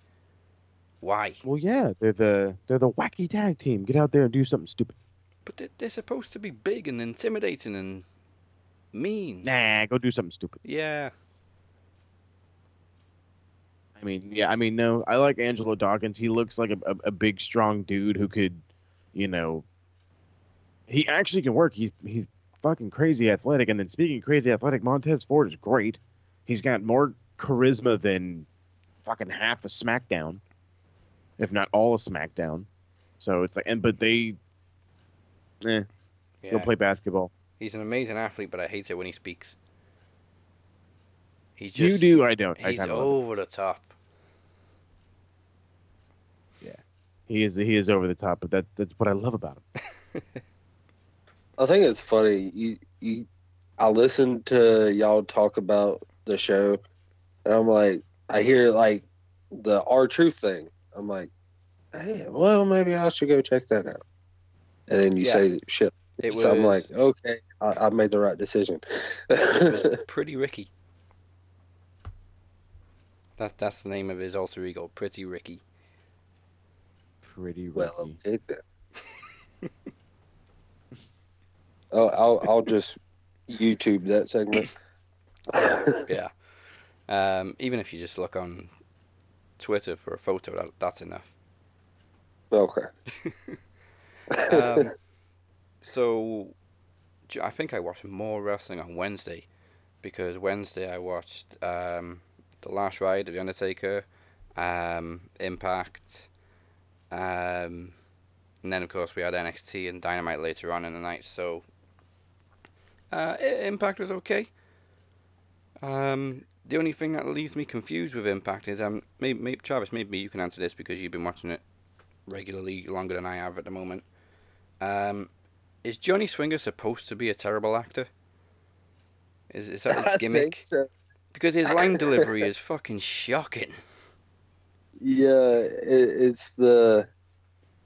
Speaker 1: Why?
Speaker 2: Well, yeah, they're the they're the wacky tag team. Get out there and do something stupid.
Speaker 1: But they're, they're supposed to be big and intimidating and mean.
Speaker 2: Nah, go do something stupid.
Speaker 1: Yeah.
Speaker 2: I mean, yeah, I mean, no, I like Angelo Dawkins. He looks like a, a, a big, strong dude who could, you know, he actually can work. He, he's fucking crazy athletic. And then speaking of crazy athletic, Montez Ford is great. He's got more charisma than fucking half a SmackDown, if not all of SmackDown. So it's like, and but they, eh,
Speaker 1: Yeah.
Speaker 2: go play basketball.
Speaker 1: He's an amazing athlete, but I hate it when he speaks. He's
Speaker 2: you do, I don't. I
Speaker 1: he's
Speaker 2: kind of.
Speaker 1: over the top.
Speaker 2: Yeah, he is he is over the top, but that that's what I love about him.
Speaker 3: I think it's funny. You you, I listened to y'all talk about the show, and I'm like, I hear like the R Truth thing. I'm like, hey, well, maybe I should go check that out. And then you
Speaker 1: Yeah.
Speaker 3: say shit.
Speaker 1: It was
Speaker 3: so I'm like, okay, I, I made the right decision.
Speaker 1: it was Pretty Ricky. That that's the name of his alter ego, Pretty Ricky.
Speaker 2: Pretty Ricky.
Speaker 3: well,
Speaker 2: Ricky.
Speaker 3: okay then. oh, I'll I'll just YouTube that segment.
Speaker 1: Yeah. Um, even if you just look on Twitter for a photo, that, that's enough.
Speaker 3: okay.
Speaker 1: Um, so, I think I watched more wrestling on Wednesday because Wednesday I watched um, The Last Ride of The Undertaker, um, Impact, um, and then of course we had NXT and Dynamite later on in the night. So, uh, Impact was okay. Um, the only thing that leaves me confused with Impact is um, maybe, maybe Travis, maybe you can answer this because you've been watching it regularly longer than I have at the moment. Um, is Johnny Swinger supposed to be a terrible actor? Is is that his
Speaker 3: I
Speaker 1: gimmick?
Speaker 3: think so.
Speaker 1: Because his line delivery is fucking shocking.
Speaker 3: Yeah, it, it's the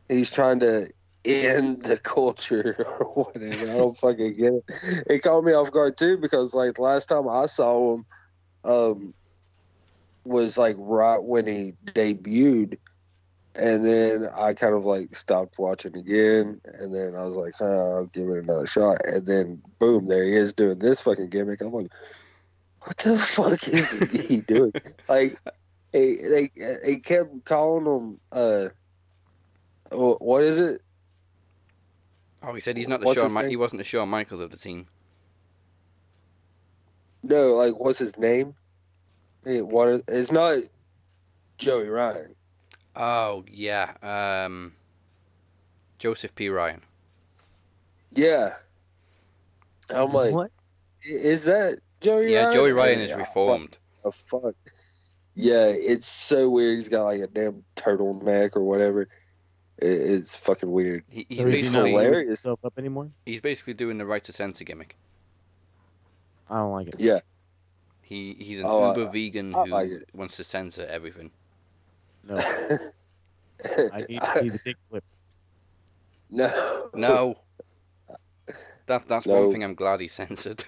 Speaker 3: he's trying to end the culture or whatever. I don't fucking get it. It caught me off guard too because like last time I saw him, um, was like right when he debuted, and then I kind of like stopped watching again, and then I was like, huh, I'll give it another shot, and then boom, there he is doing this fucking gimmick. I'm like, what the fuck is he doing? like they they they kept calling him uh what is it
Speaker 1: Oh, he said he's not the
Speaker 3: What's
Speaker 1: Shawn.
Speaker 3: his
Speaker 1: Mi-
Speaker 3: name?
Speaker 1: he wasn't the Shawn Michaels of the team.
Speaker 3: no like what's his name Hey, what is, it's not Joey Ryan
Speaker 1: Oh yeah, um, Joseph P. Ryan.
Speaker 3: yeah I'm like
Speaker 2: what?
Speaker 3: is that Joey
Speaker 1: Yeah,
Speaker 3: Ryan
Speaker 1: Joey Ryan is reformed.
Speaker 3: the fuck yeah it's so weird he's got like a damn turtleneck or whatever it's fucking weird
Speaker 1: He, he's
Speaker 2: So is not
Speaker 1: basically
Speaker 3: hilarious.
Speaker 2: himself up anymore?
Speaker 1: he's basically doing the right to censor gimmick.
Speaker 2: I don't like it.
Speaker 3: yeah
Speaker 1: He he's an
Speaker 3: Oh, I-
Speaker 1: uber vegan
Speaker 3: I
Speaker 1: who
Speaker 3: like
Speaker 1: wants to censor everything.
Speaker 2: No, I need to see the dick clip.
Speaker 3: no
Speaker 1: No, that that's
Speaker 3: No.
Speaker 1: one thing I'm glad he censored.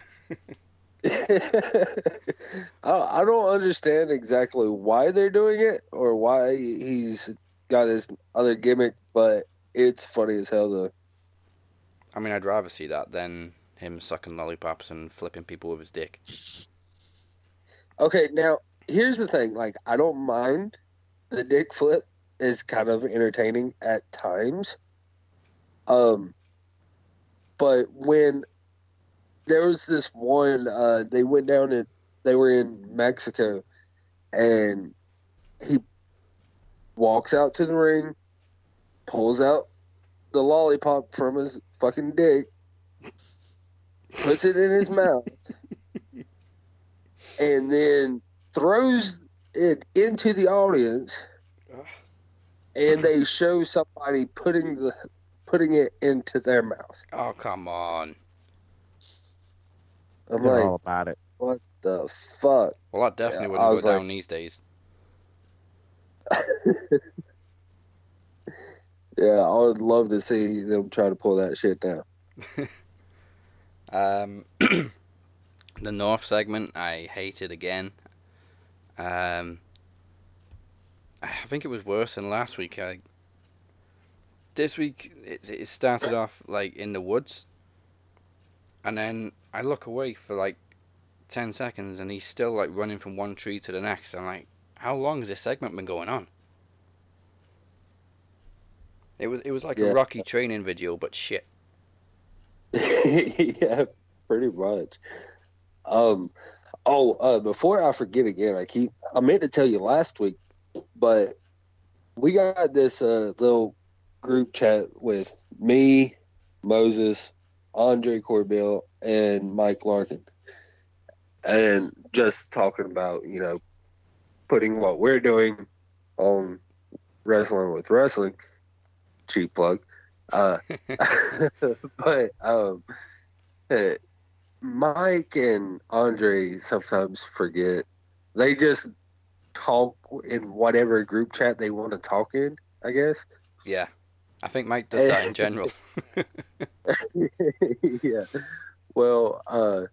Speaker 3: I, I don't understand exactly why they're doing it or why he's got his other gimmick, but it's funny as hell though.
Speaker 1: I mean, I'd rather see that than him sucking lollipops and flipping people with his dick.
Speaker 3: Okay, now here's the thing. Like, I don't mind the dick flip is kind of entertaining at times. Um, but when there was this one, uh, they went down and they were in Mexico, and he walks out to the ring, pulls out the lollipop from his fucking dick, puts it in his mouth, and then throws it into the audience and they show somebody putting the putting it into their mouth.
Speaker 1: Oh, come on.
Speaker 3: I'm
Speaker 2: They're
Speaker 3: like,
Speaker 2: all about it.
Speaker 3: what the fuck?
Speaker 1: Well, that definitely
Speaker 3: Yeah,
Speaker 1: wouldn't
Speaker 3: I
Speaker 1: go
Speaker 3: was
Speaker 1: down these days.
Speaker 3: Yeah, I would love to see them try to pull that shit down.
Speaker 1: Um, the North segment, I hated again. Um, I think it was worse than last week. I, this week, it, it started off like in the woods, and then I look away for like ten seconds, and he's still like running from one tree to the next. I'm like, how long has this segment been going on? It was it was like
Speaker 3: Yeah.
Speaker 1: a Rocky training video, but shit.
Speaker 3: yeah, pretty much. Um, oh, uh, before I forget again, I keep I meant to tell you last week, but we got this uh, little group chat with me, Moses, Andre Corbell, and Mike Larkin, and just talking about you know putting what we're doing on wrestling with wrestling. Cheap plug. Uh, but um, eh, Mike and Andre sometimes forget. They just talk in whatever group chat they want to talk in. I guess.
Speaker 1: Yeah, I think Mike does that in general.
Speaker 3: yeah. Well, uh,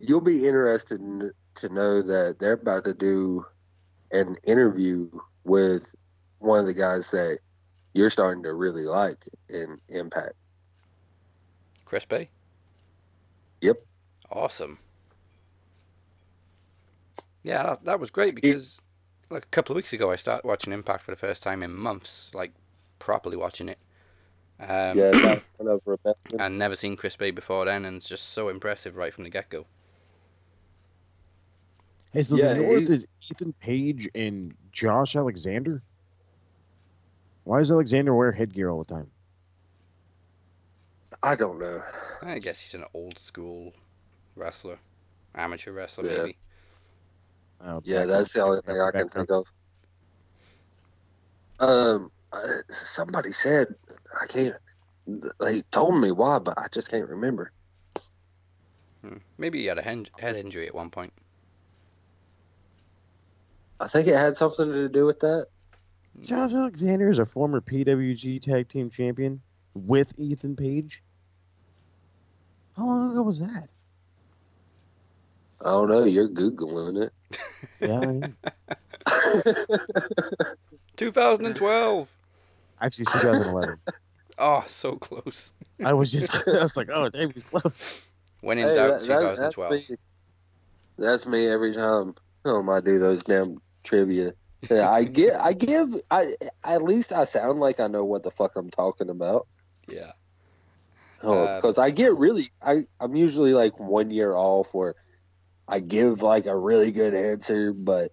Speaker 3: you'll be interested in, to know that they're about to do an interview with one of the guys that you're starting to really like in Impact.
Speaker 1: Chris Bey?
Speaker 3: Yep.
Speaker 1: Awesome. Yeah, that, that was great because like a couple of weeks ago I started watching Impact for the first time in months, like properly watching it. Um,
Speaker 3: yeah, not kind
Speaker 1: and never seen Chris Bey before then, and it's just so impressive right from the get go.
Speaker 2: Hey, so
Speaker 3: Yeah,
Speaker 2: the North is Ethan Page and Josh Alexander. Why does Alexander wear headgear all the time?
Speaker 3: I don't know.
Speaker 1: I guess he's an old school wrestler, amateur wrestler
Speaker 3: Yeah.
Speaker 1: maybe.
Speaker 2: Oh,
Speaker 3: Yeah, that's the only thing I can think of. Um, uh, somebody said I can't. They told me why, but I just can't remember.
Speaker 1: Hmm. Maybe he had a hen- head injury at one point.
Speaker 3: I think it had something to do with that.
Speaker 2: Josh Alexander is a former PWG Tag Team Champion with Ethan Page. How long ago was that?
Speaker 3: I don't know. You're googling it.
Speaker 2: Yeah, I am.
Speaker 1: 2012.
Speaker 2: Actually, it's 2011.
Speaker 1: Oh, so close.
Speaker 2: I was just, I was like, oh, damn, he's close.
Speaker 1: When in
Speaker 3: Hey,
Speaker 1: doubt,
Speaker 3: that- that- that's
Speaker 1: 2012.
Speaker 3: me. That's me every time. Um, I do those damn trivia. Yeah, I get. I give. I at least I sound like I know what the fuck I'm talking about.
Speaker 1: Yeah.
Speaker 3: Oh,
Speaker 1: Uh,
Speaker 3: because I get really. I I'm usually like one year off where I give like a really good answer, but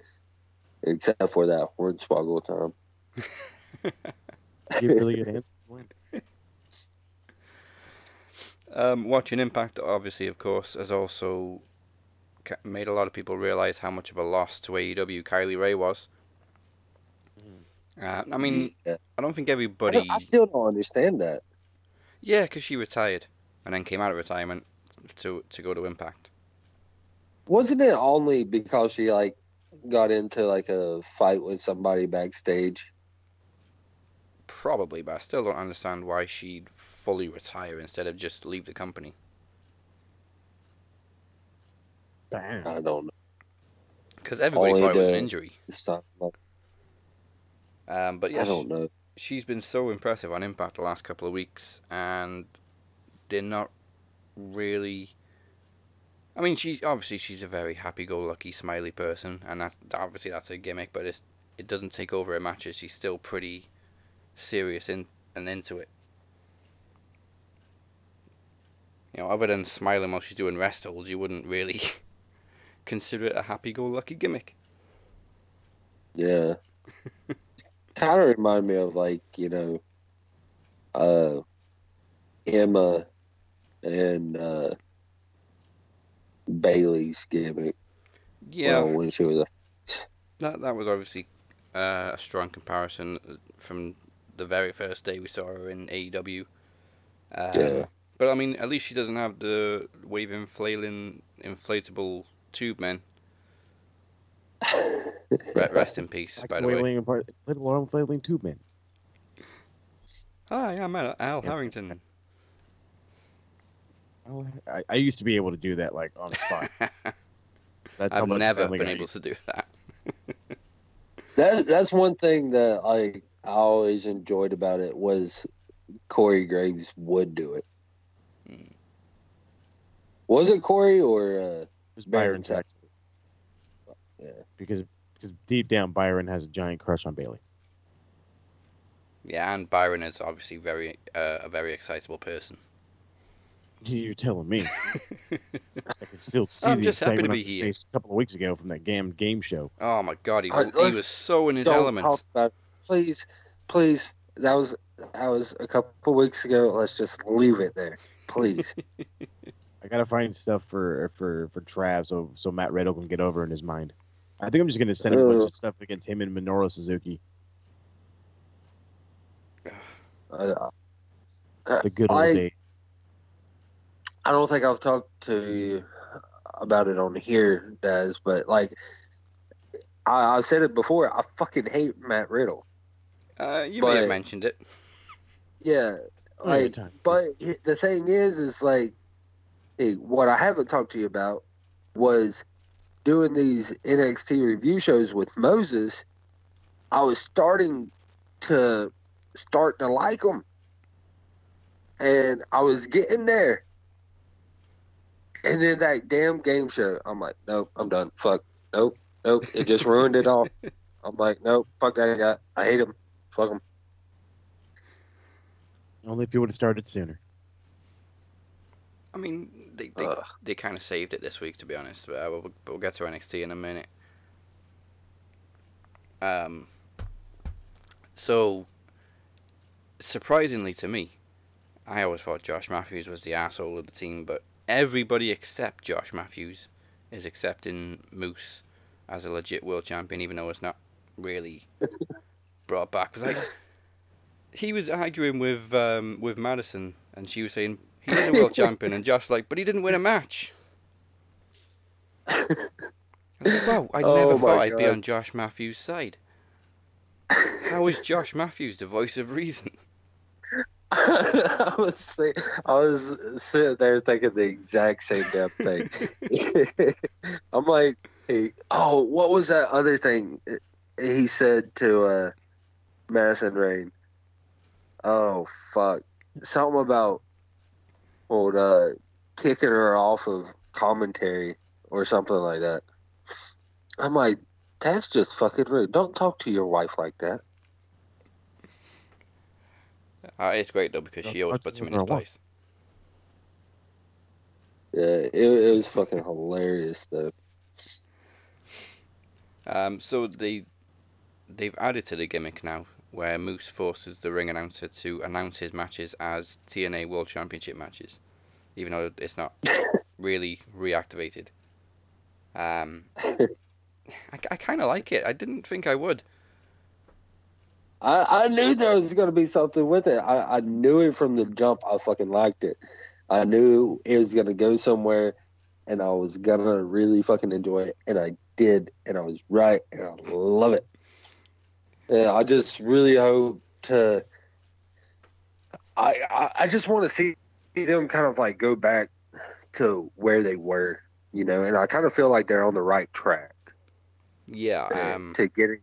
Speaker 3: except for that hornswoggle time.
Speaker 2: Give really good answer.
Speaker 1: Um, watching Impact, obviously, of course, has also made a lot of people realize how much of a loss to AEW Kylie Rae was. Uh, I mean,
Speaker 3: Yeah.
Speaker 1: I don't think
Speaker 3: I,
Speaker 1: everybody.
Speaker 3: don't- I still don't understand that.
Speaker 1: Yeah, because she retired and then came out of retirement to to go to Impact.
Speaker 3: Wasn't it only because she like got into like a fight with somebody backstage?
Speaker 1: Probably, but I still don't understand why she'd fully retire instead of just leave the company.
Speaker 2: Bam.
Speaker 3: I don't know.
Speaker 1: Because everybody
Speaker 3: Only
Speaker 1: thought it was an injury.
Speaker 3: Like
Speaker 1: Um, but yeah,
Speaker 3: I don't know.
Speaker 1: she's been so impressive on Impact the last couple of weeks, and they're not really. I mean, she obviously she's a very happy-go-lucky, smiley person, and that obviously that's a gimmick. But it's, it doesn't take over her matches. She's still pretty serious in and into it. You know, other than smiling while she's doing rest holds, you wouldn't really consider it a happy-go-lucky gimmick.
Speaker 3: Yeah. kind of remind me of like you know, uh, Emma and uh, Bayley's gimmick.
Speaker 1: Yeah,
Speaker 3: Well, when she was a
Speaker 1: That that was obviously uh, a strong comparison from the very first day we saw her in AEW. Um,
Speaker 3: Yeah.
Speaker 1: But I mean, at least she doesn't have the waving, flailing, inflatable tube men. Rest in peace,
Speaker 2: Like
Speaker 1: by the way.
Speaker 2: flailing apart, little arm flailing tube man.
Speaker 1: Hi, I'm Al, Al
Speaker 2: Yeah.
Speaker 1: Harrington.
Speaker 2: Oh, I, I used to be able to do that like on the spot. That's
Speaker 1: I've
Speaker 2: much
Speaker 1: never been able to do that.
Speaker 3: That that's one thing that I I always enjoyed about it was Corey Graves would do it.
Speaker 1: Hmm.
Speaker 3: Was it Corey or uh,
Speaker 2: was
Speaker 3: Byron
Speaker 2: Byron's
Speaker 3: Saxton? Yeah.
Speaker 2: Because because deep down Byron has a giant crush on Bayley.
Speaker 1: Yeah, and Byron is obviously very uh, a very excitable person.
Speaker 2: You're telling me. I can still see
Speaker 1: I'm
Speaker 2: the
Speaker 1: just happy to
Speaker 2: excitement
Speaker 1: be
Speaker 2: on his
Speaker 1: here.
Speaker 2: face a couple of weeks ago from that game game show.
Speaker 1: Oh my god, he, was- he was so in his
Speaker 3: don't
Speaker 1: element.
Speaker 3: talk about it. Please please that was that was a couple weeks ago. Let's just leave it there, please.
Speaker 2: I gotta find stuff for for for Trav so so Matt Riddle can get over in his mind. I think I'm just gonna send him a bunch of stuff against him and Minoru Suzuki.
Speaker 3: Uh,
Speaker 2: The good old
Speaker 3: I,
Speaker 2: days.
Speaker 3: I don't think I've talked to you about it on here, Daz, but like I, I've said it before. I fucking hate Matt Riddle.
Speaker 1: Uh, you may have mentioned it.
Speaker 3: Yeah, like, but the thing is, is like, hey, what I haven't talked to you about was doing these NXT review shows with Moses. I was starting to start to like him, and I was getting there. And then that damn game show, I'm like, nope, I'm done. Fuck, nope, nope. It just ruined it all. I'm like, nope, fuck that guy. I hate him. Fuck him.
Speaker 2: Only if you would have started sooner.
Speaker 1: I mean, they they,
Speaker 3: Ugh.
Speaker 1: they kind of saved it this week, to be honest. But uh, we'll, we'll get to NXT in a minute. Um. So, surprisingly to me, I always thought Josh Matthews was the asshole of the team, but everybody except Josh Matthews is accepting Moose as a legit world champion, even though it's not really brought back. like, he was arguing with um, with Madison, and she was saying he's a world champion, and Josh was like, but he didn't win a match. I like, wow, I
Speaker 3: Oh
Speaker 1: never thought I'd be on Josh Matthews' side. How is Josh Matthews the voice of reason?
Speaker 3: I was think, I was sitting there thinking the exact same damn thing. I'm like, hey, oh, what was that other thing he said to uh, Madison Rayne? Oh fuck, something about old uh, kicking her off of commentary or something like that. I'm like, that's just fucking rude. Don't talk to your wife like that.
Speaker 1: Uh, it's great though because she always puts him in his place.
Speaker 3: Yeah, it, it was fucking hilarious though.
Speaker 1: Um, so they they've added to the gimmick now, where Moose forces the ring announcer to announce his matches as TNA World Championship matches, even though it's not really reactivated. Um, I, I kind of like it. I didn't think I would.
Speaker 3: I, I knew there was going to be something with it. I, I knew it from the jump. I fucking liked it. I knew it was going to go somewhere and I was going to really fucking enjoy it. And I did. And I was right. And I love it. Yeah, I just really hope to. I, I, I just want to see them kind of like go back to where they were, you know, and I kind of feel like they're on the right track
Speaker 1: Yeah.
Speaker 3: uh,
Speaker 1: Um,
Speaker 3: to getting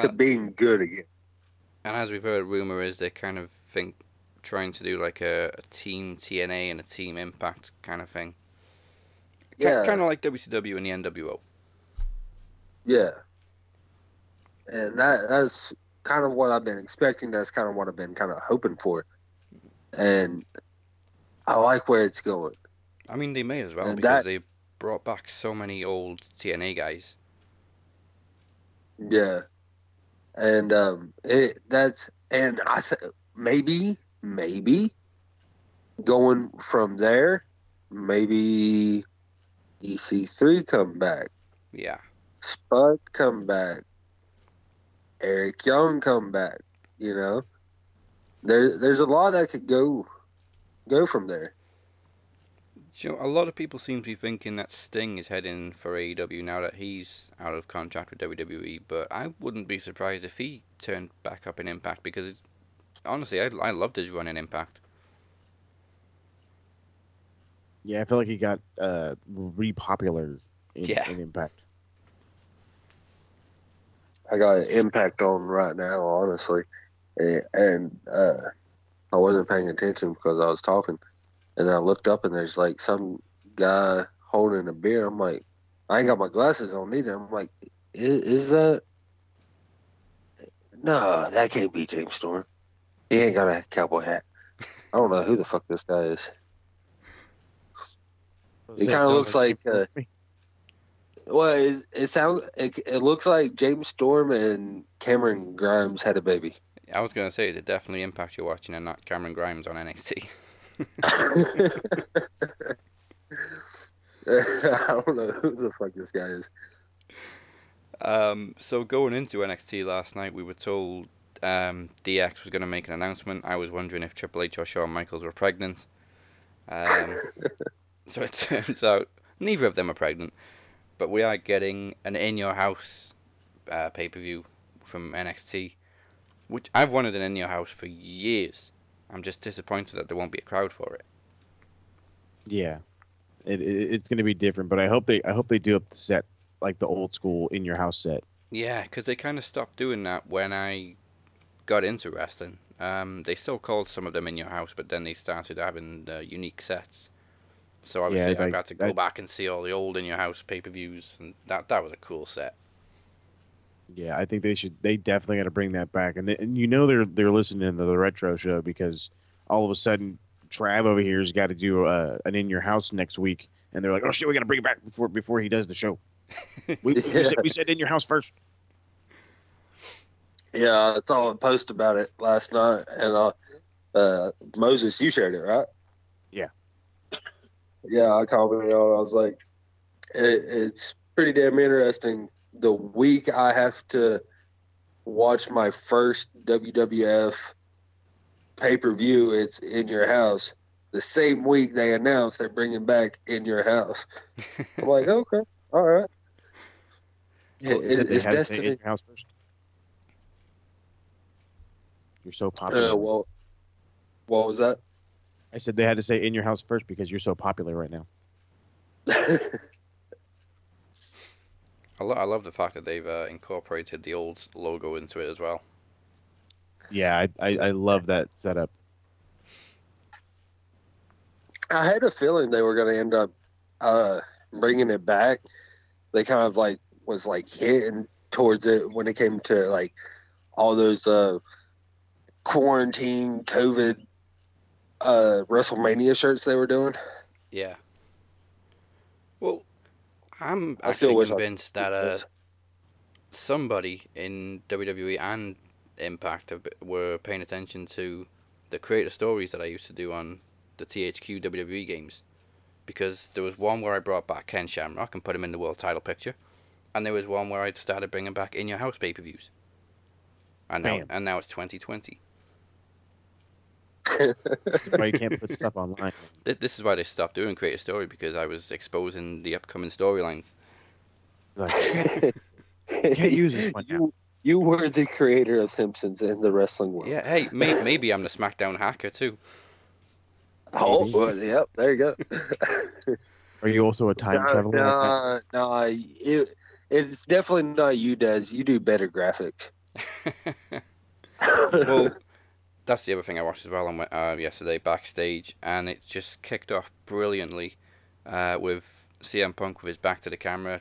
Speaker 3: to
Speaker 1: Uh,
Speaker 3: being good again.
Speaker 1: And as we've heard, rumor is they kind of think trying to do like a, a team TNA and a team Impact kind of thing.
Speaker 3: Yeah,
Speaker 1: Kind of like WCW and the NWO.
Speaker 3: yeah. And that that's kind of what I've been expecting. That's kind of what I've been kind of hoping for, and I like where it's going.
Speaker 1: I mean, they may as well
Speaker 3: And
Speaker 1: because
Speaker 3: that-
Speaker 1: they brought back so many old TNA guys.
Speaker 3: Yeah, and um, it that's and I th- maybe maybe going from there, maybe EC3 come back,
Speaker 1: Yeah.
Speaker 3: Spud come back, Eric Young come back. You know, there there's a lot that could go go from there.
Speaker 1: Do You know, a lot of people seem to be thinking that Sting is heading for AEW now that he's out of contract with WWE, but I wouldn't be surprised if he turned back up in Impact because it's, honestly, I, I loved his run in Impact.
Speaker 2: Yeah, I feel like he got uh repopular in,
Speaker 1: Yeah.
Speaker 2: in Impact.
Speaker 3: I got an impact on right now, honestly, and, and uh, I wasn't paying attention because I was talking, and I looked up and there's like some guy holding a beer. I'm like, I ain't got my glasses on either. I'm like, is, is that? No, that can't be James Storm. He ain't got a cowboy hat. I don't know who the fuck this guy is. He kind of looks like. Uh, well, it, it sounds. It, it looks like James Storm and Cameron Grimes had a baby.
Speaker 1: I was going to say, is it definitely Impact you're watching and not Cameron Grimes on NXT?
Speaker 3: I don't know who the fuck this guy is.
Speaker 1: Um, so going into NXT last night, we were told um, DX was going to make an announcement. I was wondering if Triple H or Shawn Michaels were pregnant. Um, so it turns out neither of them are pregnant, but we are getting an In Your House uh, pay per view from NXT, which I've wanted an In Your House for years. I'm just disappointed that there won't be a crowd for it.
Speaker 2: Yeah, it, it it's gonna be different, but I hope they I hope they do up the set like the old school in your house set.
Speaker 1: Yeah, because they kind of stopped doing that when I got into wrestling. Um, they still called some of them in your house, but then they started having uh, unique sets. So obviously,
Speaker 2: Yeah,
Speaker 1: I've
Speaker 2: like,
Speaker 1: got to go
Speaker 2: that-
Speaker 1: back and see all the old in your house pay per views, and that that was a cool set.
Speaker 2: Yeah, I think they should. They definitely got to bring that back, and, they, and you know they're they're listening to the retro show because all of a sudden Trav over here's got to do uh, an in your house next week, and they're like, oh shit, we got to bring it back before before he does the show. We, we, said, we said in your house first.
Speaker 3: Yeah, I saw a post about it last night, and uh, uh, Moses, you shared it, right?
Speaker 2: Yeah.
Speaker 3: Yeah, I commented on. it. I was like, it, it's pretty damn interesting. The week I have to watch my first WWF pay per view, it's in your house. The same week they announced they're bringing back in your house. I'm like, okay, all right. Yeah,
Speaker 2: Oh,
Speaker 3: it, it's
Speaker 2: had to say in
Speaker 3: destiny.
Speaker 2: your house first. You're so popular.
Speaker 3: Uh, well, what was that?
Speaker 2: I said they had to say in your house first because you're so popular right now.
Speaker 1: I, lo- I love the fact that they've uh, incorporated the old logo into it as well.
Speaker 2: Yeah, I I, I love that setup.
Speaker 3: I had a feeling they were going to end up uh, bringing it back. They kind of like was like hitting towards it when it came to like all those uh, quarantine COVID uh, WrestleMania shirts they were doing.
Speaker 1: Yeah. Well, I'm
Speaker 3: I still
Speaker 1: actually
Speaker 3: wish I-
Speaker 1: convinced that uh, somebody in WWE and Impact have, were paying attention to the creator stories that I used to do on the THQ WWE games. Because there was one where I brought back Ken Shamrock and put him in the world title picture, and there was one where I'd started bringing back in your house pay per views. And now,
Speaker 2: Bam.
Speaker 1: and now it's 2020.
Speaker 2: This is why you can't put stuff online.
Speaker 1: This is why they stopped doing creator story because I was exposing the upcoming storylines.
Speaker 2: Like, can't use this one now.
Speaker 3: you, you were the creator of Simpsons in the wrestling world.
Speaker 1: Yeah, hey, may- maybe I'm the SmackDown hacker too.
Speaker 3: Oh, well, yep. There you go.
Speaker 2: Are you also a time traveler? like that?
Speaker 3: Nah, nah, it, it's definitely not you, Des. You do better graphics.
Speaker 1: well, that's the other thing I watched as well on uh, yesterday backstage, and it just kicked off brilliantly uh, with CM Punk with his back to the camera,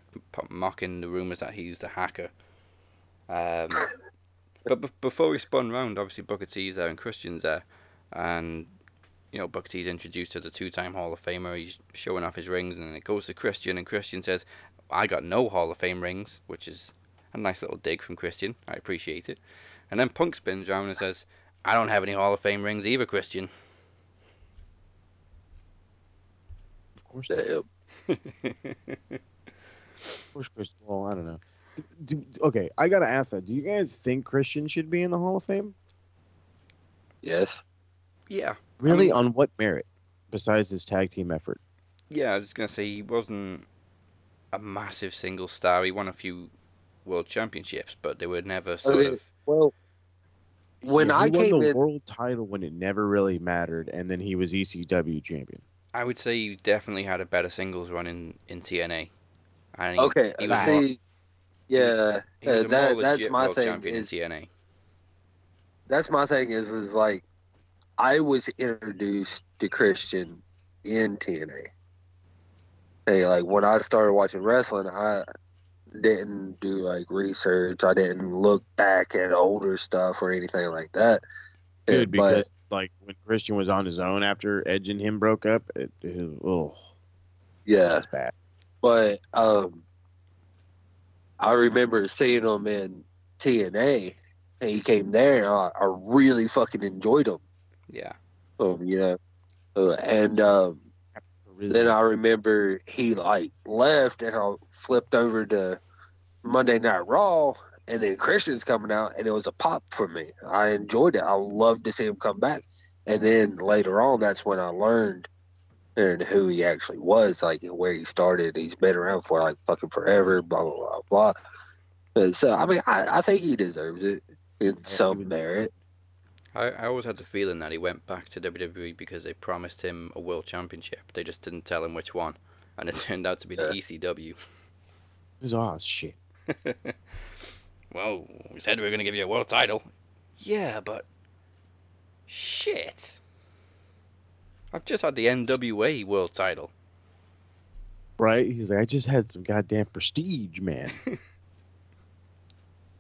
Speaker 1: mocking the rumors that he's the hacker. Um, but b- before he spun round, obviously Booker T's there and Christian's there, and you know Booker T's introduced as a two-time Hall of Famer. He's showing off his rings, and then it goes to Christian, and Christian says, "I got no Hall of Fame rings," which is a nice little dig from Christian. I appreciate it. And then Punk spins around and says, I don't have any Hall of Fame rings either, Christian.
Speaker 2: Of course,
Speaker 3: Damn.
Speaker 2: of course, Christian. Well, I don't know. Do, do- okay, I gotta ask that. Do you guys think Christian should be in the Hall of Fame?
Speaker 3: Yes.
Speaker 1: yeah,
Speaker 2: Really?
Speaker 1: mean-
Speaker 2: On what merit? Besides his tag team effort?
Speaker 1: yeah, I was just going to say he wasn't a massive single star. He won a few world championships, but they were never sort
Speaker 3: mean,
Speaker 1: of.
Speaker 3: Well, when
Speaker 2: Yeah,
Speaker 3: I
Speaker 2: he won
Speaker 3: came
Speaker 2: the
Speaker 3: in,
Speaker 2: world title when it never really mattered, and then he was ECW champion.
Speaker 1: I would say he definitely had a better singles run in, in TNA. And he,
Speaker 3: okay,
Speaker 1: he was more-
Speaker 3: see, yeah,
Speaker 1: he was
Speaker 3: uh, that- that's my thing is-
Speaker 1: TNA.
Speaker 3: that's my thing is is like I was introduced to Christian in TNA. Hey, like when I started watching wrestling, I didn't do like research. I didn't look back at older stuff or anything like that.
Speaker 2: Good,
Speaker 3: but
Speaker 2: because like when Christian was on his own after Edge and him broke up, it, it oh,
Speaker 3: yeah,
Speaker 2: bad.
Speaker 3: but um, I remember seeing him in TNA, and he came there. And I, I really fucking enjoyed him.
Speaker 1: Yeah.
Speaker 3: Um, you know, uh, and um, then I remember he like left, and I flipped over to Monday Night Raw, and then Christian's coming out, and it was a pop for me. I enjoyed it. I loved to see him come back, and then later on, that's when I learned and who he actually was, like where he started. He's been around for like fucking forever, blah blah blah blah. And so I mean, I, I think he deserves it in some merit.
Speaker 1: I, I always had the feeling that he went back to WWE because they promised him a world championship. They just didn't tell him which one. And it turned out to be the ECW.
Speaker 2: This is oh shit.
Speaker 1: Well, we said we were going to give you a world title. Yeah, but. Shit. I've just had the NWA world title.
Speaker 2: Right? He's like, I just had some goddamn prestige, man.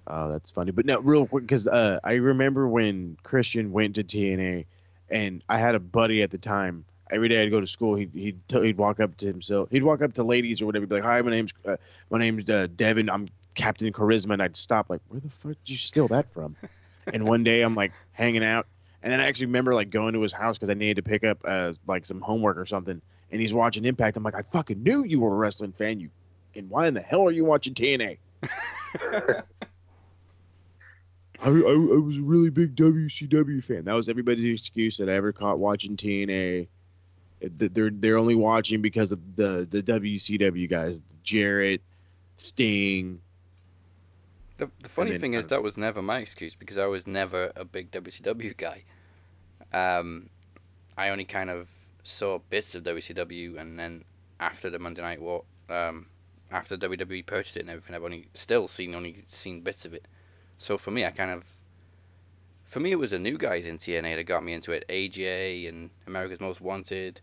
Speaker 2: oh, that's funny. But no, real quick, because uh, I remember when Christian went to TNA, and I had a buddy at the time. Every day I'd go to school, he'd he'd, he'd walk up to himself. He'd walk up to ladies or whatever, be like, "Hi, my name's uh, my name's uh, Devin. I'm Captain Charisma." And I'd stop, like, "Where the fuck did you steal that from?" and one day I'm like hanging out, and then I actually remember like going to his house because I needed to pick up uh, like some homework or something and he's watching Impact. I'm like, I fucking knew you were a wrestling fan. You, and why in the hell are you watching TNA? I, I, I was a really big WCW fan. That was everybody's excuse that I ever caught watching TNA. They're they're only watching because of the the WCW guys, Jarrett, Sting.
Speaker 1: The, the funny
Speaker 2: then
Speaker 1: thing is, that was never my excuse because I was never a big WCW guy. Um, I only kind of saw bits of WCW, and then after the Monday Night War, um, after WWE purchased it and everything, I've only still seen only seen bits of it. So for me, I kind of, for me, it was the new guys in TNA that got me into it. AJ and America's Most Wanted.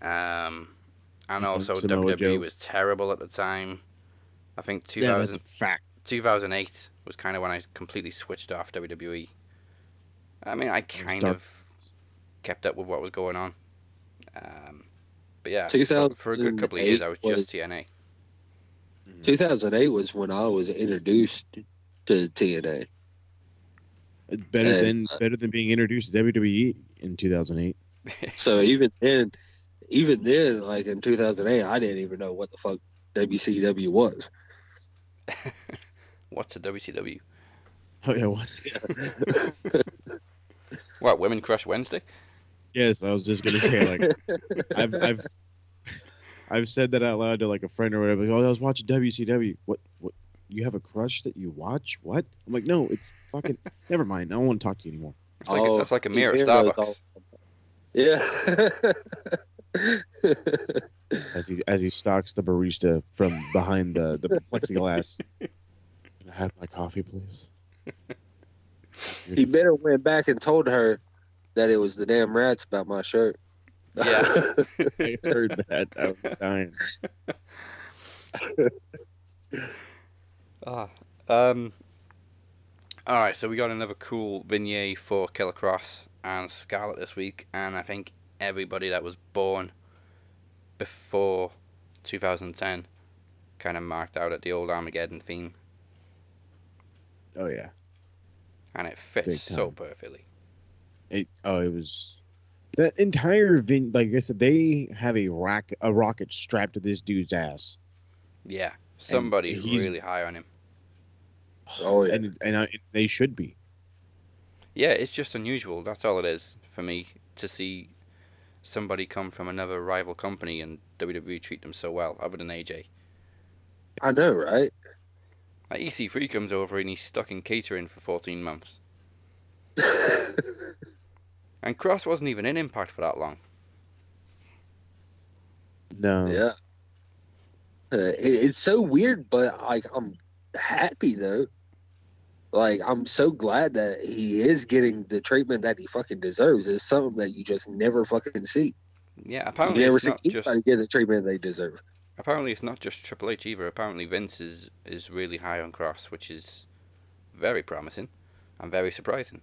Speaker 1: Um, and
Speaker 2: Mhm,
Speaker 1: also
Speaker 2: Samoa
Speaker 1: WWE
Speaker 2: Joe.
Speaker 1: was terrible at the time. I think 2000,
Speaker 2: Yeah, fact.
Speaker 1: 2008 was kind of when I completely switched off WWE. I mean, I kind
Speaker 2: dark.
Speaker 1: of kept up with what was going on. Um, but yeah, for, for a good couple of years, I was
Speaker 3: 2008
Speaker 1: just TNA.
Speaker 3: 2008 was when I was introduced to TNA.
Speaker 2: Better
Speaker 3: And,
Speaker 2: than uh, better than being introduced to WWE in 2008.
Speaker 3: So even then, even then, like in 2008, I didn't even know what the fuck WCW was.
Speaker 1: What's a WCW?
Speaker 2: Oh yeah, what?
Speaker 1: What, Women Crush Wednesday?
Speaker 2: Yes, I was just gonna say like I've I've I've said that out loud to like a friend or whatever. Oh, I was watching WCW. What what? You have a crush that you watch? What? I'm like, no, it's fucking. never mind. I don't want to talk to you anymore.
Speaker 1: It's like
Speaker 3: Oh,
Speaker 1: a, that's like a mirror at Starbucks.
Speaker 3: Yeah.
Speaker 2: As he as he stalks the barista from behind the the plexiglass. i have my coffee, please?
Speaker 3: He better went back and told her that it was the damn rats about my shirt.
Speaker 1: Yeah.
Speaker 2: I heard that. I was dying.
Speaker 1: Ah, um. All right, so we got another cool vignette for Killer Kross and Scarlett this week, and I think everybody that was born before 2010 kind of marked out at the old Armageddon theme,
Speaker 2: Oh yeah.
Speaker 1: and it fits so perfectly.
Speaker 2: It, oh, it was that entire vin. Like I said, they have a rock a rocket strapped to this dude's ass.
Speaker 1: Yeah,
Speaker 2: somebody's
Speaker 1: really high on him.
Speaker 3: Oh, yeah.
Speaker 2: and and I, they should be.
Speaker 1: Yeah, it's just unusual. That's all it is for me to see somebody come from another rival company and WWE treat them so well, other than AJ.
Speaker 3: I know, right?
Speaker 1: Like EC3 comes over and he's stuck in catering for 14 months. And Kross wasn't even in Impact for that long.
Speaker 2: No.
Speaker 3: yeah. Uh, it, it's so weird, but like I'm happy though. Like I'm so glad that he is getting the treatment that he fucking deserves. It's something that you just never fucking see.
Speaker 1: Yeah,
Speaker 3: You
Speaker 1: apparently
Speaker 3: never
Speaker 1: it's
Speaker 3: see
Speaker 1: not just
Speaker 3: anybody get the treatment they deserve.
Speaker 1: apparently it's not just Triple H either. Apparently Vince is is really high on Kross, which is very promising and very surprising.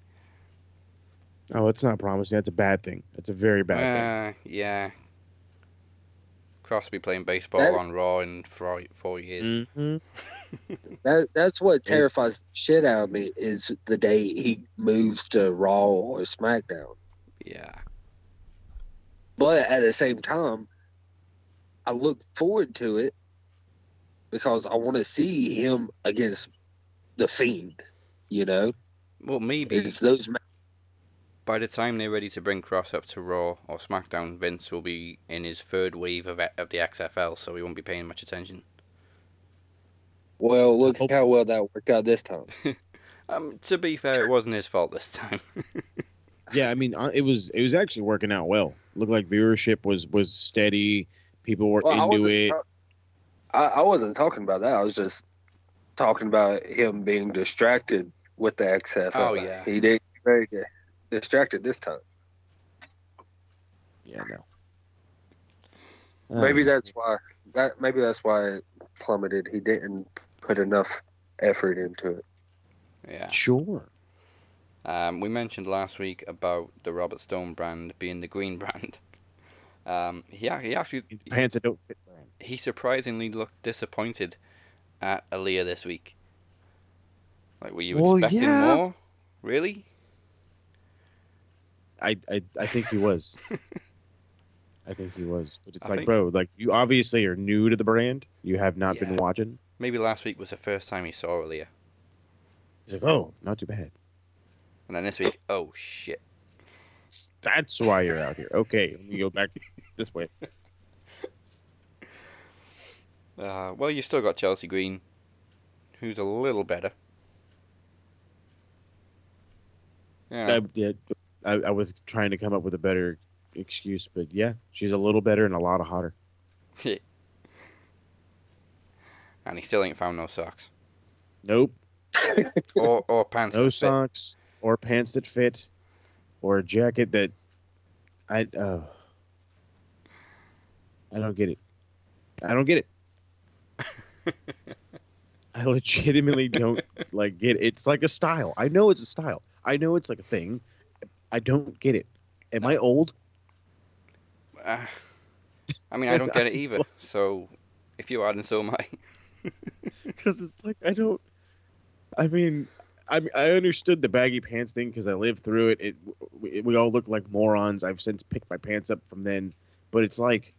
Speaker 2: Oh, it's not promising. That's a bad thing. That's a very bad thing.
Speaker 1: Uh, yeah. Kross will be playing baseball
Speaker 3: That-
Speaker 1: on Raw in four, four years.
Speaker 2: hmm
Speaker 3: That that's what terrifies shit out of me is the day he moves to Raw or SmackDown.
Speaker 1: Yeah.
Speaker 3: But at the same time, I look forward to it because I want to see him against the Fiend. You know,
Speaker 1: Well, maybe
Speaker 3: it's those. ma-
Speaker 1: by the time they're ready to bring Kross up to Raw or SmackDown, Vince will be in his third wave of, of the XFL, so he won't be paying much attention.
Speaker 3: Well, look
Speaker 2: Hope-
Speaker 3: how well that worked out this time.
Speaker 1: Um, to be fair, it wasn't his fault this time.
Speaker 2: Yeah, I mean, uh, it was it was actually working out well. Looked like viewership was was steady. People were
Speaker 3: Well,
Speaker 2: into
Speaker 3: wasn't
Speaker 2: it.
Speaker 3: ta- I, I wasn't talking about that. I was just talking about him being distracted with the XFL.
Speaker 1: Oh, yeah.
Speaker 3: he did very di- distracted this time.
Speaker 2: Yeah, no.
Speaker 3: Maybe
Speaker 2: Um,
Speaker 3: that's why that maybe that's why it plummeted. He didn't put enough effort into it.
Speaker 1: yeah.
Speaker 2: sure.
Speaker 1: Um, we mentioned last week about the Robert Stone brand being the green brand. Um, he, he actually
Speaker 2: pants that don't fit. Brand.
Speaker 1: he surprisingly looked disappointed at Aaliyah this week. Like, were you
Speaker 2: Well,
Speaker 1: expecting
Speaker 2: yeah.
Speaker 1: more? Really?
Speaker 2: I, I I think he was. I think he was, but it's
Speaker 1: I
Speaker 2: like,
Speaker 1: think-
Speaker 2: bro, like you obviously are new to the brand. You have not been watching.
Speaker 1: Maybe last week was the first time he saw Aaliyah,
Speaker 2: He's like, oh, not too bad.
Speaker 1: and then this week, oh shit.
Speaker 2: That's why you're out here. Okay, let me go back this way.
Speaker 1: Uh, well, you still got Chelsea Green, who's a little better. Yeah,
Speaker 2: I, did- I, I was trying to come up with a better excuse, but yeah, she's a little better and a lot hotter.
Speaker 1: and he still ain't found no socks
Speaker 2: Nope,
Speaker 1: or or pants.
Speaker 2: no
Speaker 1: that fit.
Speaker 2: socks or pants that fit, or a jacket that I oh, I don't get it. I don't get it. I legitimately don't like get it. It's like a style. I know it's a style. I know it's like a thing. I don't get it. Am I old?
Speaker 1: Uh, I mean, I don't get it either. So, if you are, then so am I.
Speaker 2: Because it's like I don't. I mean, I I understood the baggy pants thing because I lived through it. It we, we all look like morons. I've since picked my pants up from then, but it's like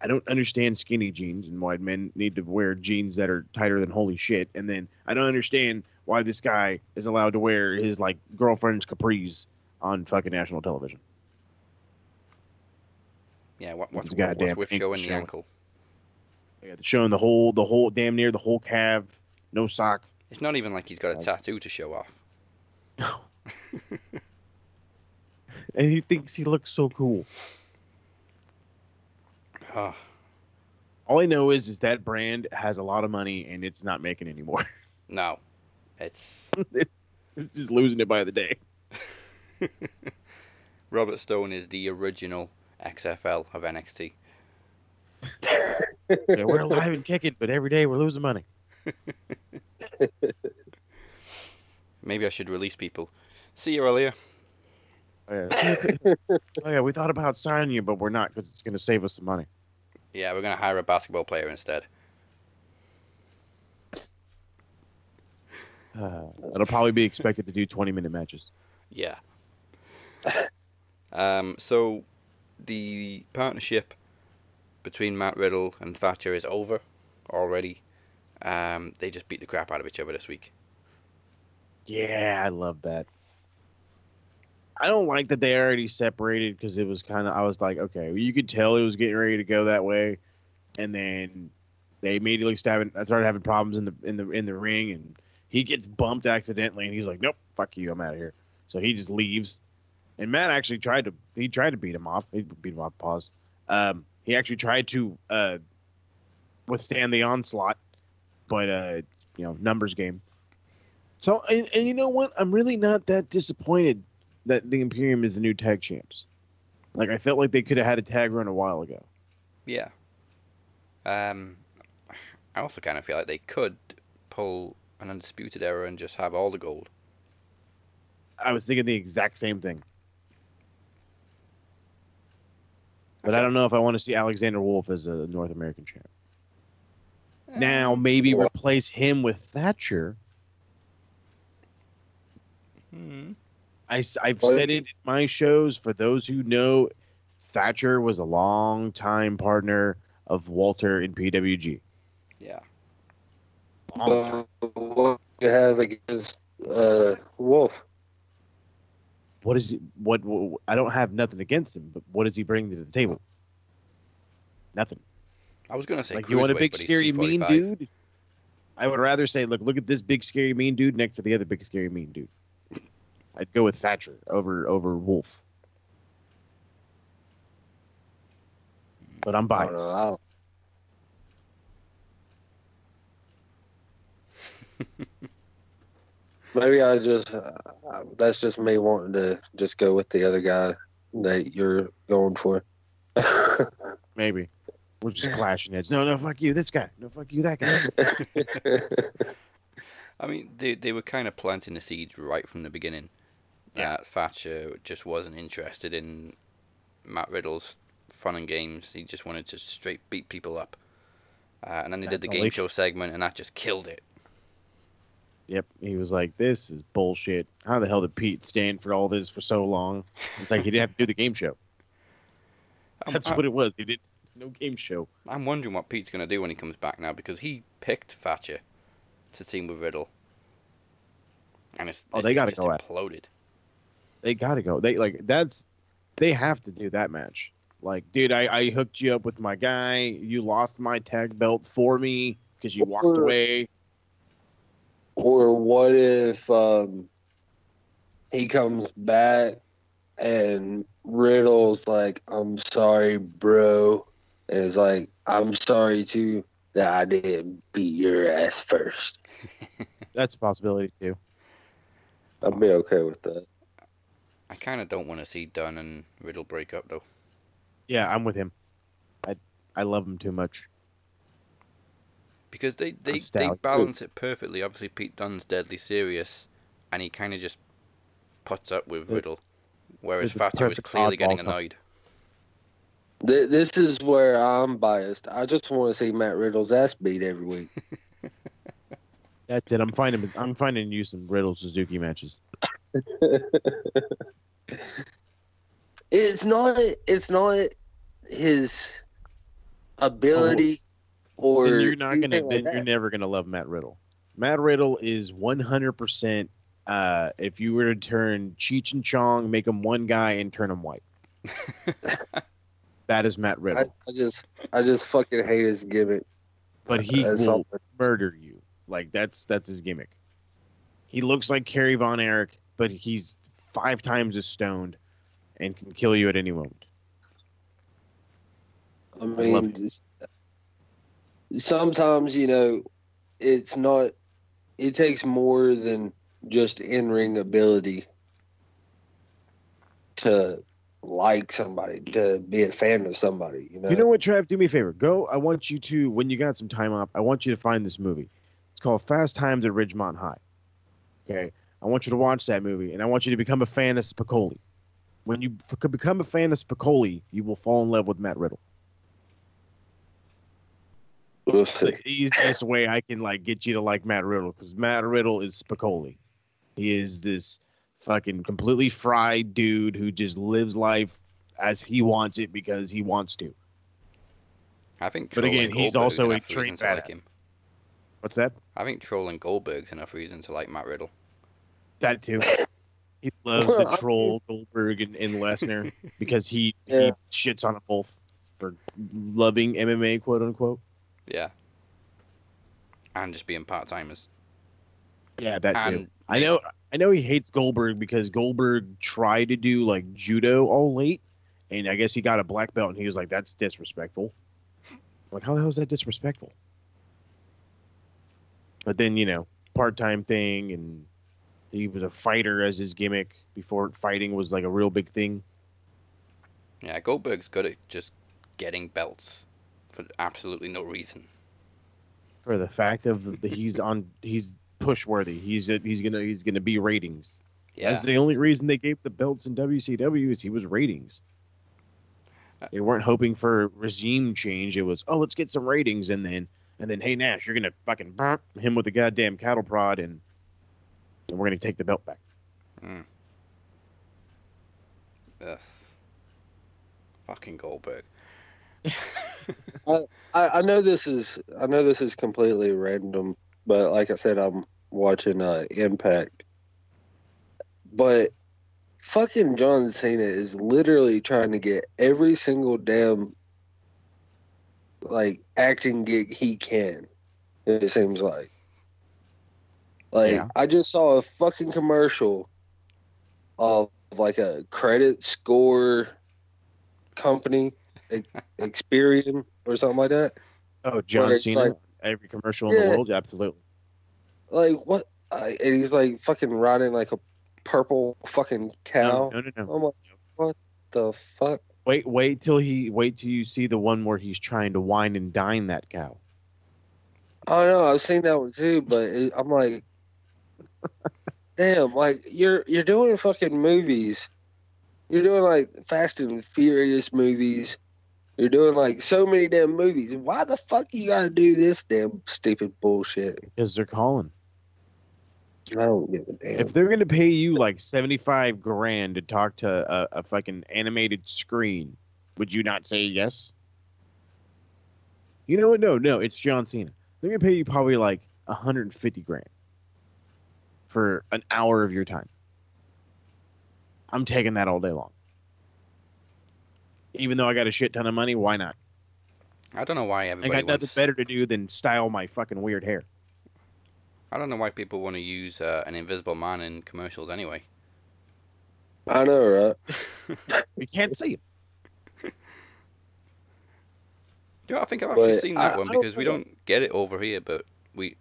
Speaker 2: I don't understand skinny jeans and why men need to wear jeans that are tighter than holy shit. And then I don't understand why this guy is allowed to wear his like girlfriend's capris on fucking national television.
Speaker 1: Yeah, what, what's,
Speaker 2: His
Speaker 1: what,
Speaker 2: goddamn
Speaker 1: what's with showing the ankle?
Speaker 2: Yeah, showing the whole the whole damn near the whole calf, no sock.
Speaker 1: It's not even like he's got a tattoo to show off. No.
Speaker 2: and he thinks he looks so cool.
Speaker 1: Oh,
Speaker 2: All I know is is that brand has a lot of money and it's not making anymore.
Speaker 1: no. It's
Speaker 2: it's, it's just losing it by the day.
Speaker 1: Robert Stone is the original XFL of NXT.
Speaker 2: Yeah, we're alive and kicking, but every day we're losing money.
Speaker 1: Maybe I should release people. See you earlier.
Speaker 2: Oh yeah. oh yeah, we thought about signing you, but we're not because it's going to save us some money.
Speaker 1: Yeah, we're gonna hire a basketball player instead.
Speaker 2: Uh, it'll probably be expected to do 20 minute matches.
Speaker 1: Yeah. um, so the partnership between Matt Riddle and Thatcher is over already. Um, they just beat the crap out of each other this week.
Speaker 2: Yeah, I love that. I don't like that they already separated because it was kind of. I was like, okay, well, you could tell it was getting ready to go that way, and then they immediately started having problems in the in the in the ring, and he gets bumped accidentally, and he's like, nope, fuck you, I'm out of here. So he just leaves, and Matt actually tried to he tried to beat him off. He beat him off. Pause. Um, he actually tried to uh, withstand the onslaught, but uh, you know, numbers game. So, and, and you know what? I'm really not that disappointed that the Imperium is the new tag champs. Like, I felt like they could have had a tag run a while ago.
Speaker 1: Yeah. Um, I also kind of feel like they could pull an undisputed era and just have all the gold.
Speaker 2: I was thinking the exact same thing. But I don't know if I want to see Alexander Wolfe as a North American champ. Now, maybe
Speaker 3: Well-
Speaker 2: replace him with Thatcher.
Speaker 1: Hmm.
Speaker 2: I, have
Speaker 3: Well-
Speaker 2: said it in my shows. For those who know, Thatcher was a long time partner of Walter in PWG.
Speaker 1: Yeah.
Speaker 2: Long
Speaker 3: But what you have against uh, Wolfe?
Speaker 2: What is he, What, what I don't have nothing against him, but what does he bring to the table? Nothing.
Speaker 1: I was gonna say
Speaker 2: like you want a big scary mean dude? I would rather say, look, look at this big scary mean dude next to the other big scary mean dude. I'd go with Thatcher over over Wolfe. But I'm
Speaker 3: I don't
Speaker 2: biased.
Speaker 3: know. I don't- Maybe I just uh, that's just me wanting to just go with the other guy that you're going for.
Speaker 2: Maybe. We're just clashing heads. No, no, fuck you, this guy. No, fuck you, that guy.
Speaker 1: I mean, they they were kind of planting the seeds right from the beginning.
Speaker 2: Yeah.
Speaker 1: That Thatcher just wasn't interested in Matt Riddle's fun and games. He just wanted to straight beat people up. Uh, and then they did the
Speaker 2: That's
Speaker 1: game show segment, and that just killed it.
Speaker 2: Yep. He was like, this is bullshit. How the hell did Pete stand for all this for so long? It's like he didn't have to do the game show.
Speaker 1: I'm,
Speaker 2: That's what it was. He did no game show.
Speaker 1: I'm wondering what Pete's gonna do when he comes back now because he picked Thatcher to team with Riddle, and it's
Speaker 2: Oh,
Speaker 1: it's
Speaker 2: they gotta
Speaker 1: just
Speaker 2: go at-
Speaker 1: imploded.
Speaker 2: They gotta go. They like that's they have to do that match. Like, dude, I, I hooked you up with my guy. You lost my tag belt for me because you walked away.
Speaker 3: Or what if um, he comes back and Riddle's like, "I'm sorry, bro," and it's like, "I'm sorry too that I didn't beat your ass first.
Speaker 2: That's a possibility too.
Speaker 3: I'd be okay with that.
Speaker 1: I kind of don't want to see Dunne and Riddle break up though.
Speaker 2: Yeah, I'm with him. I I love him too much.
Speaker 1: Because they they, they balance it perfectly. Obviously, Pete Dunne's deadly serious, and he kind of just puts up with Riddle, whereas
Speaker 2: the
Speaker 1: Thatcher was clearly getting annoyed.
Speaker 3: This is where I'm biased. I just want to see Matt Riddle's ass beat every week.
Speaker 2: That's it. I'm finding I'm finding you some Riddle Suzuki matches.
Speaker 3: it's not. It's not his ability, oh. Or
Speaker 2: Then you're not gonna.
Speaker 3: like
Speaker 2: Then you're never gonna love Matt Riddle. Matt Riddle is 100. percent uh, If you were to turn Cheech and Chong, make him one guy and turn him white, that is Matt Riddle.
Speaker 3: I just, I just fucking hate his gimmick.
Speaker 2: But he
Speaker 3: That's
Speaker 2: will
Speaker 3: all-
Speaker 2: murder you. Like that's that's his gimmick. He looks like Kerry Von Erich, but he's five times as stoned and can kill you at any moment.
Speaker 3: I
Speaker 2: love
Speaker 3: mean, just- sometimes you know, it's not it takes more than just in ring ability to like somebody, to be a fan of somebody. You know,
Speaker 2: You know what, Trav? Do me a favor. Go. I want you to, when you got some time off, I want you to find this movie. It's called Fast Times at Ridgemont High. Okay. I want you to watch that movie, and I want you to become a fan of Spicoli. When you f- become a fan of Spicoli, you will fall in love with Matt Riddle.
Speaker 3: We'll
Speaker 2: It's
Speaker 3: see.
Speaker 2: the easiest way I can like get you to like Matt Riddle because Matt Riddle is Spicoli. He is this fucking completely fried dude who just lives life as he wants it because he wants to.
Speaker 1: I think.
Speaker 2: But again, he's also a
Speaker 1: enough reason
Speaker 2: trained
Speaker 1: to like him.
Speaker 2: What's that?
Speaker 1: I think trolling Goldberg's enough reason to like Matt Riddle.
Speaker 2: That too. He loves to troll Goldberg and, and Lesnar because he,
Speaker 3: Yeah.
Speaker 2: he shits on them both for loving MMA, quote unquote.
Speaker 1: Yeah. And just being part timers.
Speaker 2: Yeah, that too. I know I know he hates Goldberg because Goldberg tried to do like judo all late and I guess he got a black belt and he was like, That's disrespectful. I'm like, how the hell is that disrespectful? But then, you know, part time thing and he was a fighter as his gimmick before fighting was like a real big thing.
Speaker 1: yeah, Goldberg's good at just getting belts for absolutely no reason.
Speaker 2: For the fact of he's on he's push worthy. He's he's gonna he's gonna be ratings.
Speaker 1: Yeah.
Speaker 2: That's the only reason they gave the belts in WCW is he was ratings.
Speaker 1: Uh,
Speaker 2: They weren't hoping for regime change. It was, oh, let's get some ratings, and then and then, hey Nash, you're gonna fucking burp him with a goddamn cattle prod, and, and we're gonna take the belt back.
Speaker 1: Ugh. Fucking Goldberg.
Speaker 3: I, I know this is I know this is completely random, but like I said, I'm watching uh, Impact. But fucking John Cena is literally trying to get every single damn like acting gig he can. It seems like. Like
Speaker 2: Yeah.
Speaker 3: I just saw a fucking commercial of like a credit score company, Experian or something like that.
Speaker 2: Oh, John Cena,
Speaker 3: like-
Speaker 2: every commercial in the
Speaker 3: Yeah.
Speaker 2: world, absolutely.
Speaker 3: Like what? I, and he's like fucking riding like a purple fucking cow.
Speaker 2: No, no, no, no.
Speaker 3: I'm like, what the fuck?
Speaker 2: Wait, wait till he wait till you see the one where he's trying to wine and dine that cow.
Speaker 3: I know. I've seen that one too, but it, I'm like, damn, like you're you're doing fucking movies. You're doing like Fast and Furious movies. You're doing like so many damn movies. Why the fuck you gotta do this damn stupid bullshit?
Speaker 2: Because they're calling.
Speaker 3: I don't give a damn.
Speaker 2: If they're gonna pay you like seventy five grand to talk to a, a fucking animated screen, would you not say yes? You know what? No, no, it's John Cena. They're gonna pay you probably like hundred and fifty grand for an hour of your time. I'm taking that all day long. Even though I got a shit ton of money, why not?
Speaker 1: I don't know why
Speaker 2: I
Speaker 1: everybody
Speaker 2: got nothing
Speaker 1: wants.
Speaker 2: better to do than style my fucking weird hair.
Speaker 1: I don't know why people want to use uh, an invisible man in commercials anyway.
Speaker 3: I know, right?
Speaker 2: We can't see it.
Speaker 1: Do you know, I think I've actually
Speaker 3: But
Speaker 1: seen that
Speaker 3: I-
Speaker 1: one
Speaker 3: I don't
Speaker 1: because we don't get it over here, but we,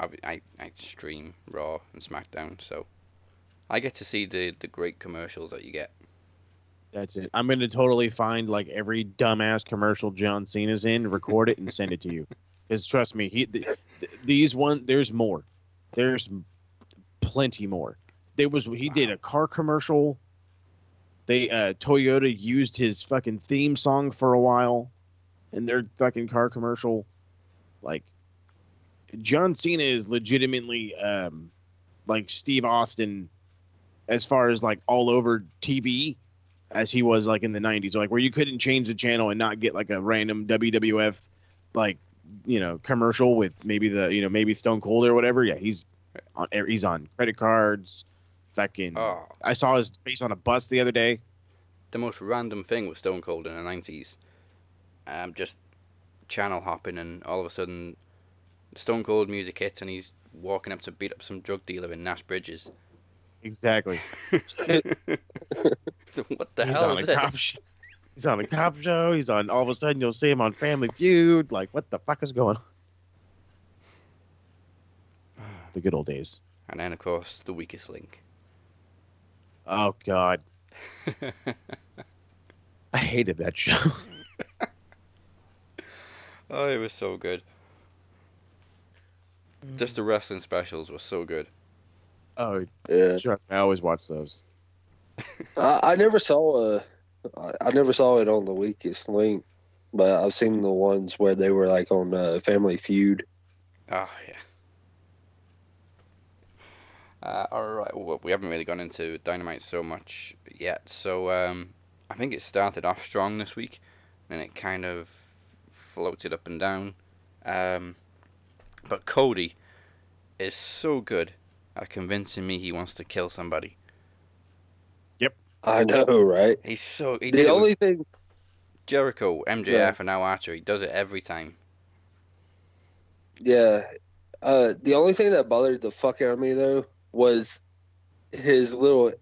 Speaker 1: I, I, I stream Raw and SmackDown, so I get to see the the great commercials that you get.
Speaker 2: That's it. I'm gonna totally find like every dumbass commercial John Cena's in, record it, and send it to you. Because trust me, he th- th- these one there's more. There's plenty more. There was he did a car commercial. They uh Toyota used his fucking theme song for a while in their fucking car commercial. Like John Cena is legitimately um like Steve Austin as far as like all over TV as he was like in the 90s like where you couldn't change the channel and not get like a random WWF like you know commercial with maybe the you know maybe Stone Cold or whatever. Yeah he's on he's on credit cards fucking
Speaker 1: Oh,
Speaker 2: I saw his face on a bus the other day.
Speaker 1: The most random thing with Stone Cold in the nineties, um, just channel hopping, and all of a sudden, Stone Cold music hits, and he's walking up to beat up some drug dealer in Nash Bridges.
Speaker 2: Exactly
Speaker 1: what the
Speaker 2: he's
Speaker 1: hell
Speaker 2: on
Speaker 1: is
Speaker 2: a
Speaker 1: this?
Speaker 2: cop sh- he's on a cop show he's on all of a sudden you'll see him on Family Feud like what the fuck is going on the good old days.
Speaker 1: And then, of course, the weakest link.
Speaker 2: Oh God, I hated that show.
Speaker 1: oh, it was so good. Just the wrestling specials were so good.
Speaker 2: Oh,
Speaker 3: Yeah,
Speaker 2: sure. I always watch those.
Speaker 3: I, I never saw a, I, I never saw it on the weakest link, but I've seen the ones where they were like on uh, Family Feud.
Speaker 1: Oh, yeah. Uh, all right. Well, we haven't really gone into Dynamite so much yet. So um, I think it started off strong this week, and it kind of floated up and down. Um, but Cody is so good at convincing me he wants to kill somebody. Yep.
Speaker 3: I know, right?
Speaker 1: He's so he
Speaker 3: The only thing,
Speaker 1: Jericho, MJF,
Speaker 3: Yeah.
Speaker 1: and now Archer. He does it every time.
Speaker 3: yeah, uh, the only thing that bothered the fuck out of me though was his little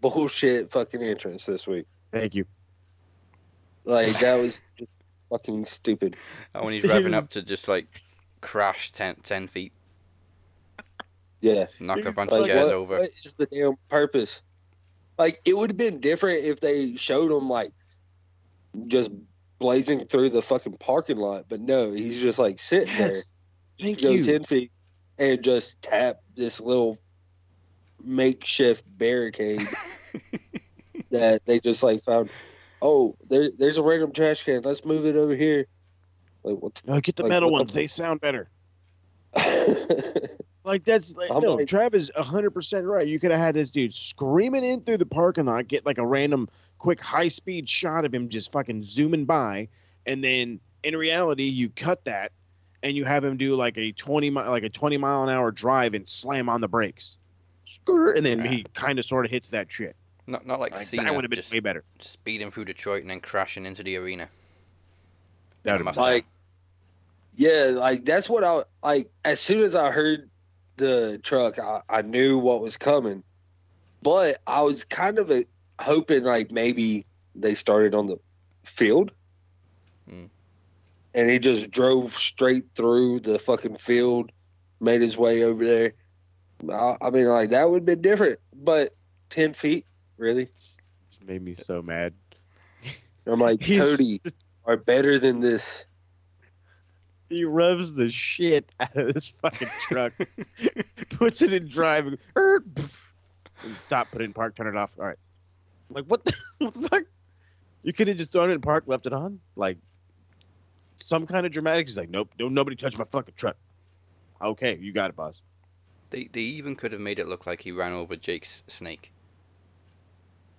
Speaker 3: bullshit fucking entrance this week.
Speaker 2: Thank you.
Speaker 3: Like that was just fucking stupid.
Speaker 1: And when he's
Speaker 2: Steve's-
Speaker 1: revving up to just like crash 10, 10 feet,
Speaker 3: Yeah.
Speaker 1: knock a
Speaker 2: He's
Speaker 1: bunch
Speaker 3: Like,
Speaker 1: of chairs
Speaker 3: what,
Speaker 1: over.
Speaker 3: what is the damn purpose? Like, it would have been different if they showed him like just blazing through the fucking parking lot, but no, he's just like sitting
Speaker 2: Yes.
Speaker 3: there,
Speaker 2: Thank
Speaker 3: go
Speaker 2: you.
Speaker 3: ten feet, and just tap this little makeshift barricade that they just like found. Oh, there, there's a random trash can. Let's move it over here. Like what?
Speaker 2: No, get the
Speaker 3: Like,
Speaker 2: metal
Speaker 3: what the-
Speaker 2: ones. They sound better.
Speaker 3: The
Speaker 2: Like that's like, no.
Speaker 3: like-
Speaker 2: Trav is hundred percent right. You could have had this dude screaming in through the parking lot, get like a random quick high speed shot of him just fucking zooming by, and then in reality you cut that and you have him do like a twenty mile like a twenty mile an hour drive and slam on the brakes, and then
Speaker 1: Yeah.
Speaker 2: he kind of sort of hits that shit.
Speaker 1: Not not like,
Speaker 2: Like, that would have been way better.
Speaker 1: speeding through Detroit and then crashing into the arena.
Speaker 2: That would've
Speaker 1: Must
Speaker 2: been-
Speaker 3: like yeah like that's what i like as soon as i heard the truck i, I knew what was coming but i was kind of uh hoping like maybe they started on the field
Speaker 1: Hmm.
Speaker 3: and he just drove straight through the fucking field made his way over there i, I mean like that would have been different but 10 feet really
Speaker 2: Just made me so mad.
Speaker 3: i'm like cody are better than this
Speaker 2: He revs the shit out of this fucking truck, puts it in drive, and er, stop, put it in park, turn it off. All right. Like what the, what the fuck? You could have just thrown it in park, left it on, like some kind of dramatic. He's like, nope, don't nobody touch my fucking truck. Okay, you got it, boss.
Speaker 1: They they even could have made it look like he ran over Jake's snake.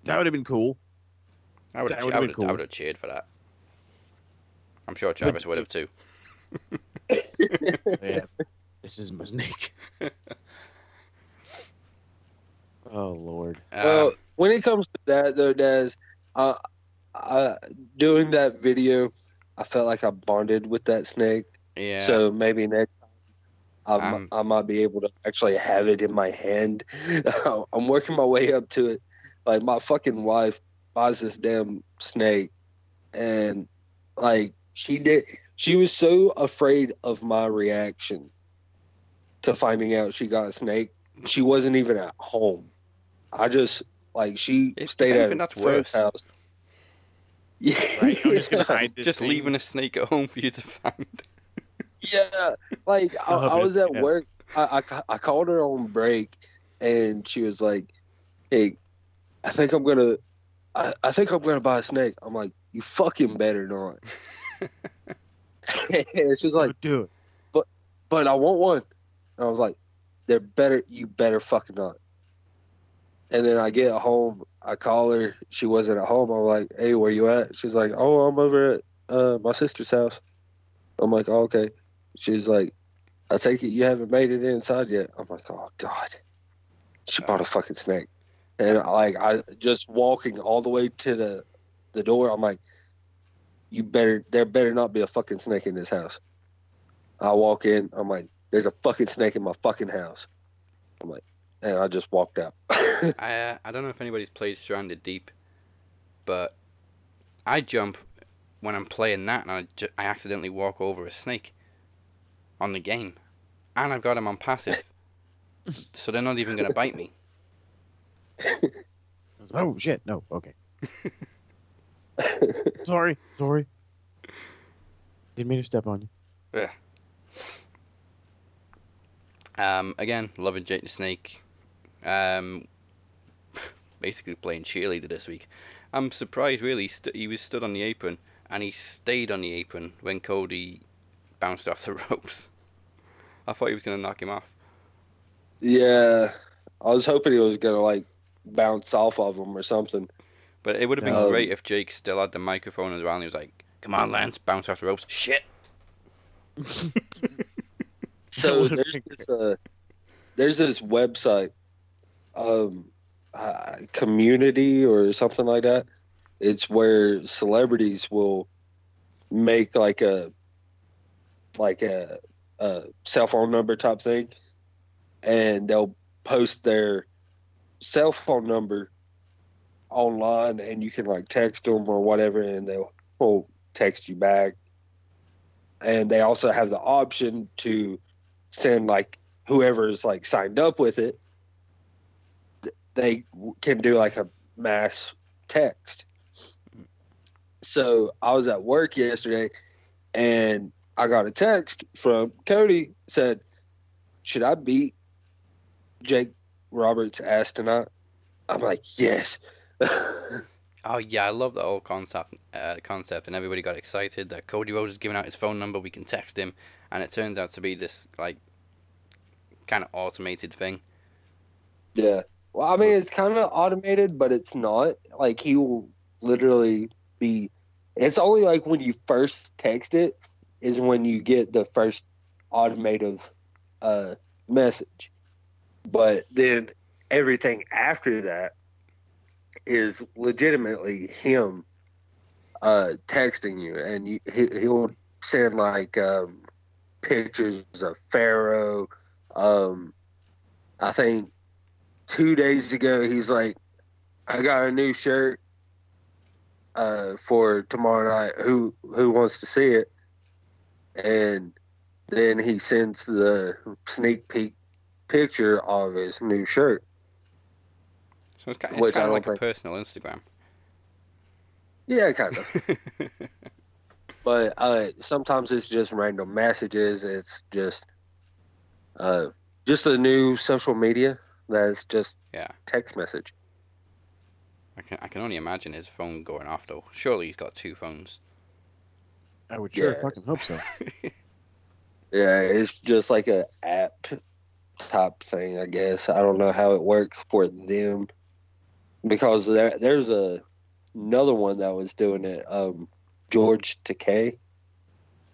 Speaker 2: That would have been cool.
Speaker 1: I would have
Speaker 2: cool.
Speaker 1: I would have cheered for that. I'm sure Travis would have too.
Speaker 2: Yeah, this is my snake. oh lord.
Speaker 3: Well,
Speaker 1: Um,
Speaker 3: when it comes to that though, Daz, uh, uh, doing that video, I felt like I bonded with that snake.
Speaker 1: yeah.
Speaker 3: So maybe next time I,
Speaker 1: Um,
Speaker 3: I might be able to actually have it in my hand. I'm working my way up to it. Like my fucking wife buys this damn snake, and like she did, she was so afraid of my reaction to finding out she got a snake. She wasn't even at home. I just like she
Speaker 1: If-
Speaker 3: stayed at
Speaker 1: anything,
Speaker 3: a
Speaker 1: that's
Speaker 3: house. Yeah,
Speaker 2: Right, I'm just gonna hide this
Speaker 1: just leaving a snake at home for you to find.
Speaker 3: Yeah, like I,
Speaker 2: Oh,
Speaker 3: I was at
Speaker 2: yeah.
Speaker 3: work. I, I I called her on break, and she was like, "Hey, I think I'm gonna, I, I think I'm gonna buy a snake." I'm like, "You fucking better not." and she was like,
Speaker 2: do it.
Speaker 3: "But I want one." And I was like, "They're better. You better fucking not." And then I get home. I call her. She wasn't at home. I'm like, "Hey, where you at?" She's like, "Oh, I'm over at uh, my sister's house." I'm like, oh, "Okay." She's like, "I take it you haven't made it inside yet." I'm like, "Oh God." She bought a fucking snake, and like I just walking all the way to the the door. I'm like, "You better. There better not be a fucking snake in this house." I walk in. I'm like, "There's a fucking snake in my fucking house." I'm like, and I just walked out.
Speaker 1: I uh, I don't know if anybody's played Stranded Deep, but I jump when I'm playing that, and I, ju- I accidentally walk over a snake on the game, and I've got him on passive, So they're not even gonna bite me.
Speaker 2: Oh shit! No. Okay. sorry. Sorry. Didn't mean to step on you. Yeah.
Speaker 1: Um, again, loving Jake the Snake. Um, basically playing cheerleader this week. I'm surprised, really. St- he was stood on the apron and he stayed on the apron when Cody bounced off the ropes. I thought he was going to knock him off.
Speaker 3: Yeah, I was hoping he was gonna like bounce off of him or something.
Speaker 1: But it would have been
Speaker 3: Um,
Speaker 1: great if Jake still had the microphone around. and He was like, "Come on, Lance, bounce off the ropes." Shit.
Speaker 3: So
Speaker 2: would've
Speaker 3: there's
Speaker 2: been
Speaker 3: this uh, there's this website, um, uh, community or something like that. It's where celebrities will make like a like a, a cell phone number type thing, and they'll post their cell phone number online, and you can like text them or whatever, and they'll text you back. And they also have the option to send like whoever's like signed up with it they can do like a mass text. So i was at work yesterday and i got a text from cody said should i beat jake roberts ass tonight? I'm like yes
Speaker 1: Oh yeah, I love the whole concept. Uh, concept, and everybody got excited that Cody Rhodes is giving out his phone number. We can text him, and it turns out to be this like kind of automated thing.
Speaker 3: Yeah. Well, I mean, it's kind of automated, but it's not. Like, he will literally be. It's only like when you first text it is when you get the first automated uh, message. But then everything after that is legitimately him uh, texting you, and you, he, he'll send like um, pictures of Pharaoh. Um, I think two days ago he's like, "I got a new shirt uh, for tomorrow night. Who who wants to see it?" And then he sends the sneak peek picture of his new shirt.
Speaker 1: So it's kind, it's
Speaker 3: Which
Speaker 1: kind
Speaker 3: I
Speaker 1: of
Speaker 3: don't
Speaker 1: like a
Speaker 3: think-
Speaker 1: personal Instagram.
Speaker 3: Yeah, kind of. but uh, sometimes it's just random messages. It's just uh, just a new social media that's just
Speaker 1: Yeah.
Speaker 3: text message.
Speaker 1: I can I can only imagine his phone going off though. Surely he's got two phones.
Speaker 2: I would sure
Speaker 3: Yeah.
Speaker 2: fucking hope so.
Speaker 3: Yeah, it's just like a app type thing, I guess. I don't know how it works for them because there there's a another one that was doing it. Um, George Takei,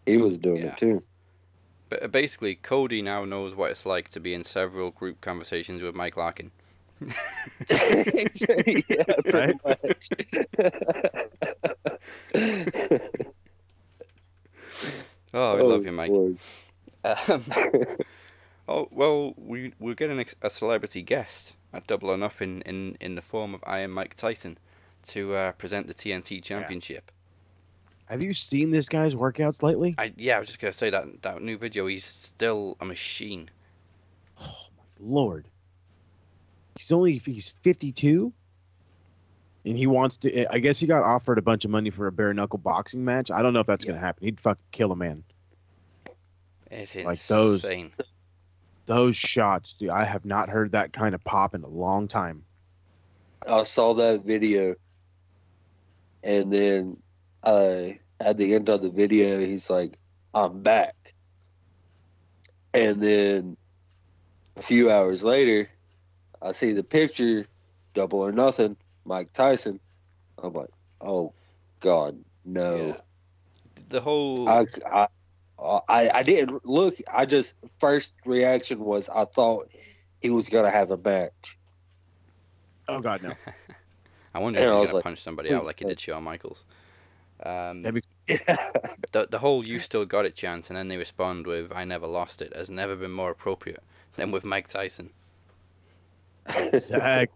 Speaker 3: he was doing
Speaker 1: Yeah.
Speaker 3: it too.
Speaker 1: But uh, basically, Cody now knows what it's like to be in several group conversations with Mike Larkin.
Speaker 3: yeah, pretty much.
Speaker 1: Oh, I love you, Mike. Um, oh well, we we're getting a, a celebrity guest at Double or Nothing in in the form of Iron Mike Tyson to uh, present the TNT Championship.
Speaker 2: Have you seen this guy's workouts lately?
Speaker 1: I yeah, I was just gonna say that that new video. He's still a machine.
Speaker 2: Oh my lord. He's only he's 52 and he wants to I guess he got offered a bunch of money for a bare knuckle boxing match. I don't know if that's going to happen. He'd fucking kill a man.
Speaker 1: It's
Speaker 2: Like those-
Speaker 1: insane.
Speaker 2: Those shots, dude, I have not heard that kind of pop in a long time.
Speaker 3: I saw that video, and then uh, at the end of the video, he's like, "I'm back," and then a few hours later, I see the picture, double or nothing, Mike Tyson. I'm like, "Oh God, no!"
Speaker 1: Yeah. The whole
Speaker 3: I, I, I, I didn't look. I just first reaction was I thought he was gonna have a match.
Speaker 2: Oh god no.
Speaker 1: I wonder
Speaker 3: Yeah,
Speaker 1: if
Speaker 3: I
Speaker 1: he's gonna
Speaker 3: like,
Speaker 1: punch somebody out
Speaker 3: please
Speaker 1: like he
Speaker 3: don't.
Speaker 1: did Shawn Michaels. Um,
Speaker 2: be
Speaker 1: the the whole "you still got it" chant, and then they respond with "I never lost it" has never been more appropriate than with Mike Tyson.
Speaker 2: exactly.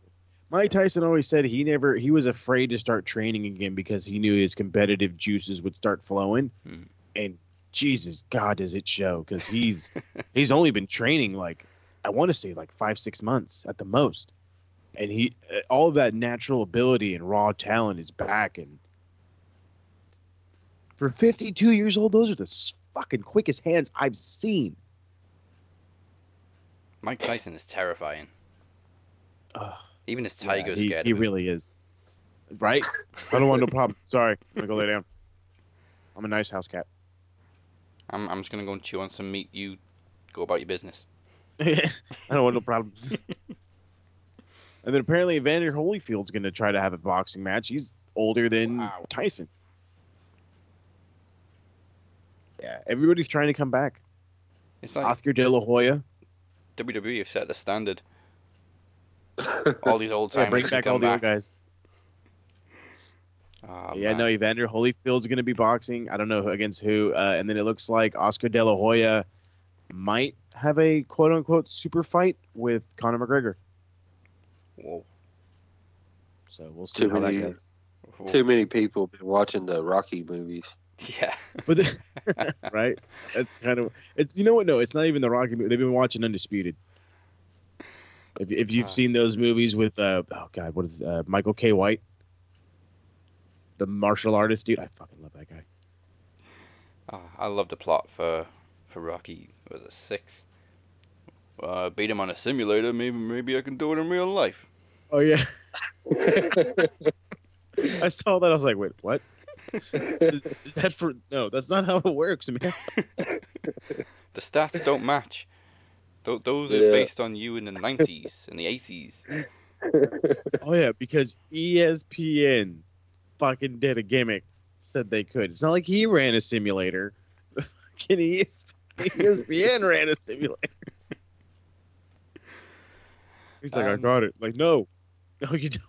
Speaker 2: Mike Tyson always said he never he was afraid to start training again because he knew his competitive juices would start flowing.
Speaker 1: Hmm.
Speaker 2: And Jesus God does it show because he's he's only been training like I want to say like five six months at the most, and he uh, all of that natural ability and raw talent is back. And for 52 years old, those are the fucking quickest hands I've seen.
Speaker 1: Mike Tyson is terrifying.
Speaker 2: Ugh.
Speaker 1: Even his
Speaker 2: Yeah,
Speaker 1: tiger's
Speaker 2: he,
Speaker 1: scared
Speaker 2: he
Speaker 1: of
Speaker 2: really is. Right? I don't want no problem. Sorry, I'm gonna go lay down. I'm a nice house cat.
Speaker 1: I'm, I'm just gonna go and chew on some meat. You go about your business.
Speaker 2: I don't want no problems. and then apparently Evander Holyfield's gonna try to have a boxing match. He's older than
Speaker 1: Wow.
Speaker 2: Tyson. Yeah, everybody's trying to come back.
Speaker 1: It's like
Speaker 2: Oscar De La Hoya.
Speaker 1: WWE have set the standard. All these old
Speaker 2: Yeah, bring back
Speaker 1: come
Speaker 2: all the old guys.
Speaker 1: Oh,
Speaker 2: yeah,
Speaker 1: man.
Speaker 2: no, Evander Holyfield's going to be boxing. I don't know against who. Uh, and then it looks like Oscar De La Hoya might have a quote unquote super fight with Conor McGregor.
Speaker 1: Whoa.
Speaker 2: So we'll see
Speaker 3: Too
Speaker 2: how
Speaker 3: many-
Speaker 2: that goes.
Speaker 1: Whoa.
Speaker 3: Too many people been watching the Rocky movies.
Speaker 1: Yeah.
Speaker 2: But the, right, that's kind of it's. You know what? No, it's not even the Rocky movie. They've been watching Undisputed. If, if you've
Speaker 1: Ah.
Speaker 2: seen those movies with uh oh god, what is uh, Michael Jai White, the martial artist dude, I fucking love that guy.
Speaker 1: Oh, I love the plot for for Rocky. Was it six? Uh, beat him on a simulator. Maybe maybe I can do it in real life.
Speaker 2: Oh yeah, I saw that. I was like, wait, what? Is, is that for? No, that's not how it works, man.
Speaker 1: The stats don't match. Tho- Those are based on you in the 90s and the 80s.
Speaker 2: Oh yeah, because ESPN fucking did a gimmick, said they could. It's not like he ran a simulator. Fucking ES- ESPN ran a simulator. He's like, I
Speaker 1: Um,
Speaker 2: got it. Like, no, no, you don't.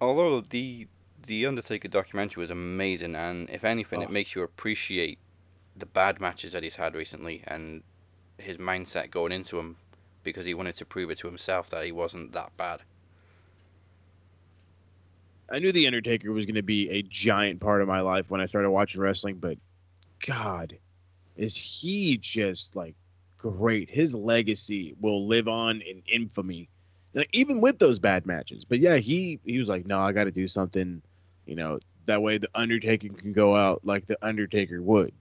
Speaker 1: Although the the Undertaker documentary was amazing, and if anything,
Speaker 2: Oh.
Speaker 1: it makes you appreciate the bad matches that he's had recently and his mindset going into them because he wanted to prove it to himself that he wasn't that bad.
Speaker 2: I knew the Undertaker was going to be a giant part of my life when I started watching wrestling, but God, is he just like great? His legacy will live on in infamy, like even with those bad matches. But yeah, he he was like, no, I got to do something, you know, that way the Undertaker can go out like the Undertaker would.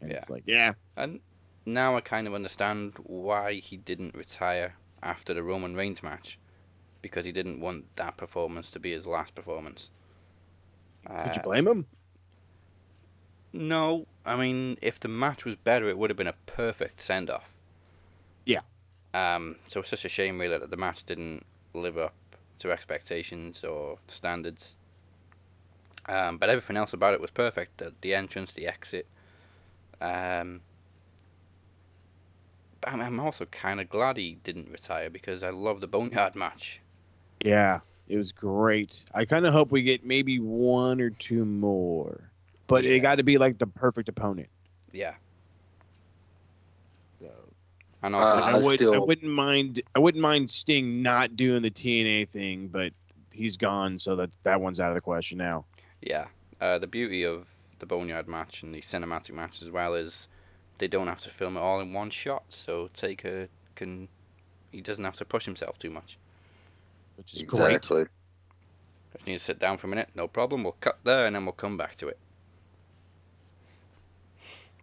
Speaker 2: And it's like, yeah,
Speaker 1: And now I kind of understand why he didn't retire after the Roman Reigns match because he didn't want that performance to be his last performance.
Speaker 2: could you
Speaker 1: Uh,
Speaker 2: blame him?
Speaker 1: No, I mean, if the match was better, it would have been a perfect send off.
Speaker 2: Yeah.
Speaker 1: Um. So it's such a shame, really, that the match didn't live up to expectations or standards. Um. But everything else about it was perfect. The, the entrance, the exit. Um. I'm, I'm also kind of glad he didn't retire because I love the Boneyard match.
Speaker 2: Yeah, it was great. I kind of hope we get maybe one or two more, but
Speaker 1: Yeah.
Speaker 2: it got to be like the perfect opponent.
Speaker 1: Yeah.
Speaker 2: So.
Speaker 1: And
Speaker 3: Uh,
Speaker 2: I,
Speaker 3: I
Speaker 2: would. I wouldn't mind. I wouldn't mind Sting not doing the TNA thing, but he's gone, so that that one's out of the question now.
Speaker 1: Yeah, uh, the beauty of the Boneyard match and the cinematic match as well is they don't have to film it all in one shot, so Taker can he doesn't have to push himself too much.
Speaker 2: Which is great.
Speaker 3: Exactly.
Speaker 1: Just need to sit down for a minute, no problem. We'll cut there and then we'll come back to it.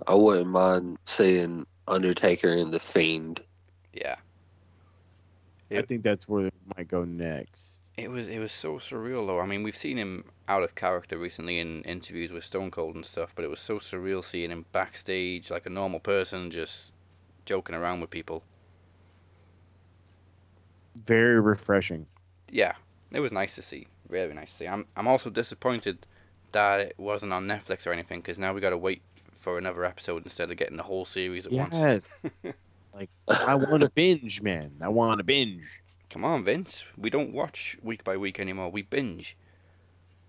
Speaker 3: I wouldn't mind seeing Undertaker and the Fiend.
Speaker 1: Yeah,
Speaker 2: I think that's where it might go next.
Speaker 1: it was it was so surreal though. I mean, we've seen him out of character recently in interviews with Stone Cold and stuff, but it was so surreal seeing him backstage like a normal person, just joking around with people.
Speaker 2: Very refreshing.
Speaker 1: Yeah, it was nice to see. Really nice to see. I'm I'm also disappointed that it wasn't on Netflix or anything because now we got to wait for another episode instead of getting the whole series at once.
Speaker 2: Yes. like I want to binge, man. I want to binge.
Speaker 1: Come on, Vince. We don't watch week by week anymore. We binge.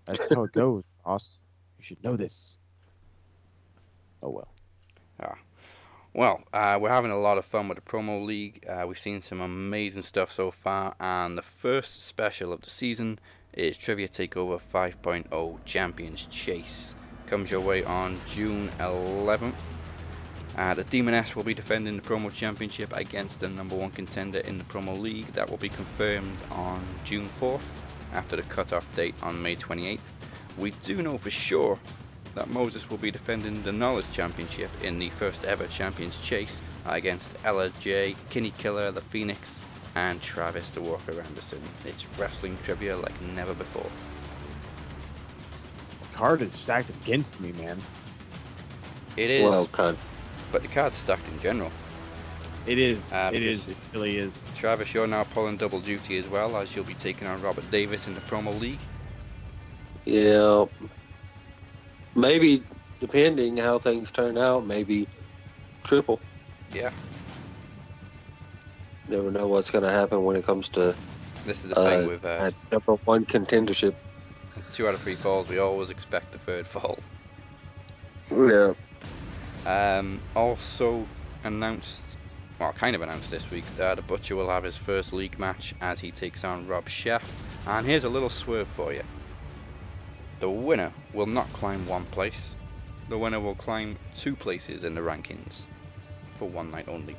Speaker 2: That's how it goes, boss. You should know this. Oh well. Ah.
Speaker 1: Well, uh, we're having a lot of fun with the promo league. Uh, we've seen some amazing stuff so far, and the first special of the season is Trivia Takeover 5.0 Champions Chase. Comes your way on June 11th. Uh, the Demoness will be defending the promo championship against the number one contender in the promo league. That will be confirmed on June 4th after the cutoff date on May 28th. We do know for sure that Moses will be defending the Knowledge Championship in the first ever Champions Chase against Ella J, Kinney Killer, The Phoenix, and Travis the Walker Anderson. It's wrestling trivia like never before.
Speaker 2: The Card is stacked against me, man.
Speaker 1: It is,
Speaker 3: Well, kind.
Speaker 1: but the card's stacked in general.
Speaker 2: It is.
Speaker 1: Uh,
Speaker 2: it. It really is.
Speaker 1: Travis, you're now pulling double duty as well, as you'll be taking on Robert Davis in the promo league.
Speaker 3: Yeah. Maybe, depending how things turn out, maybe triple.
Speaker 1: Yeah.
Speaker 3: Never know what's going to happen when it comes to
Speaker 1: This is the
Speaker 3: Uh,
Speaker 1: thing with uh,
Speaker 3: number one contendership.
Speaker 1: two out of three falls. We always expect the third fall.
Speaker 3: Yeah.
Speaker 1: Um, also announced, well, kind of announced this week that the Butcher will have his first league match as he takes on Rob Chef. And here's a little swerve for you: the winner will not climb one place. The winner will climb two places in the rankings for one night only.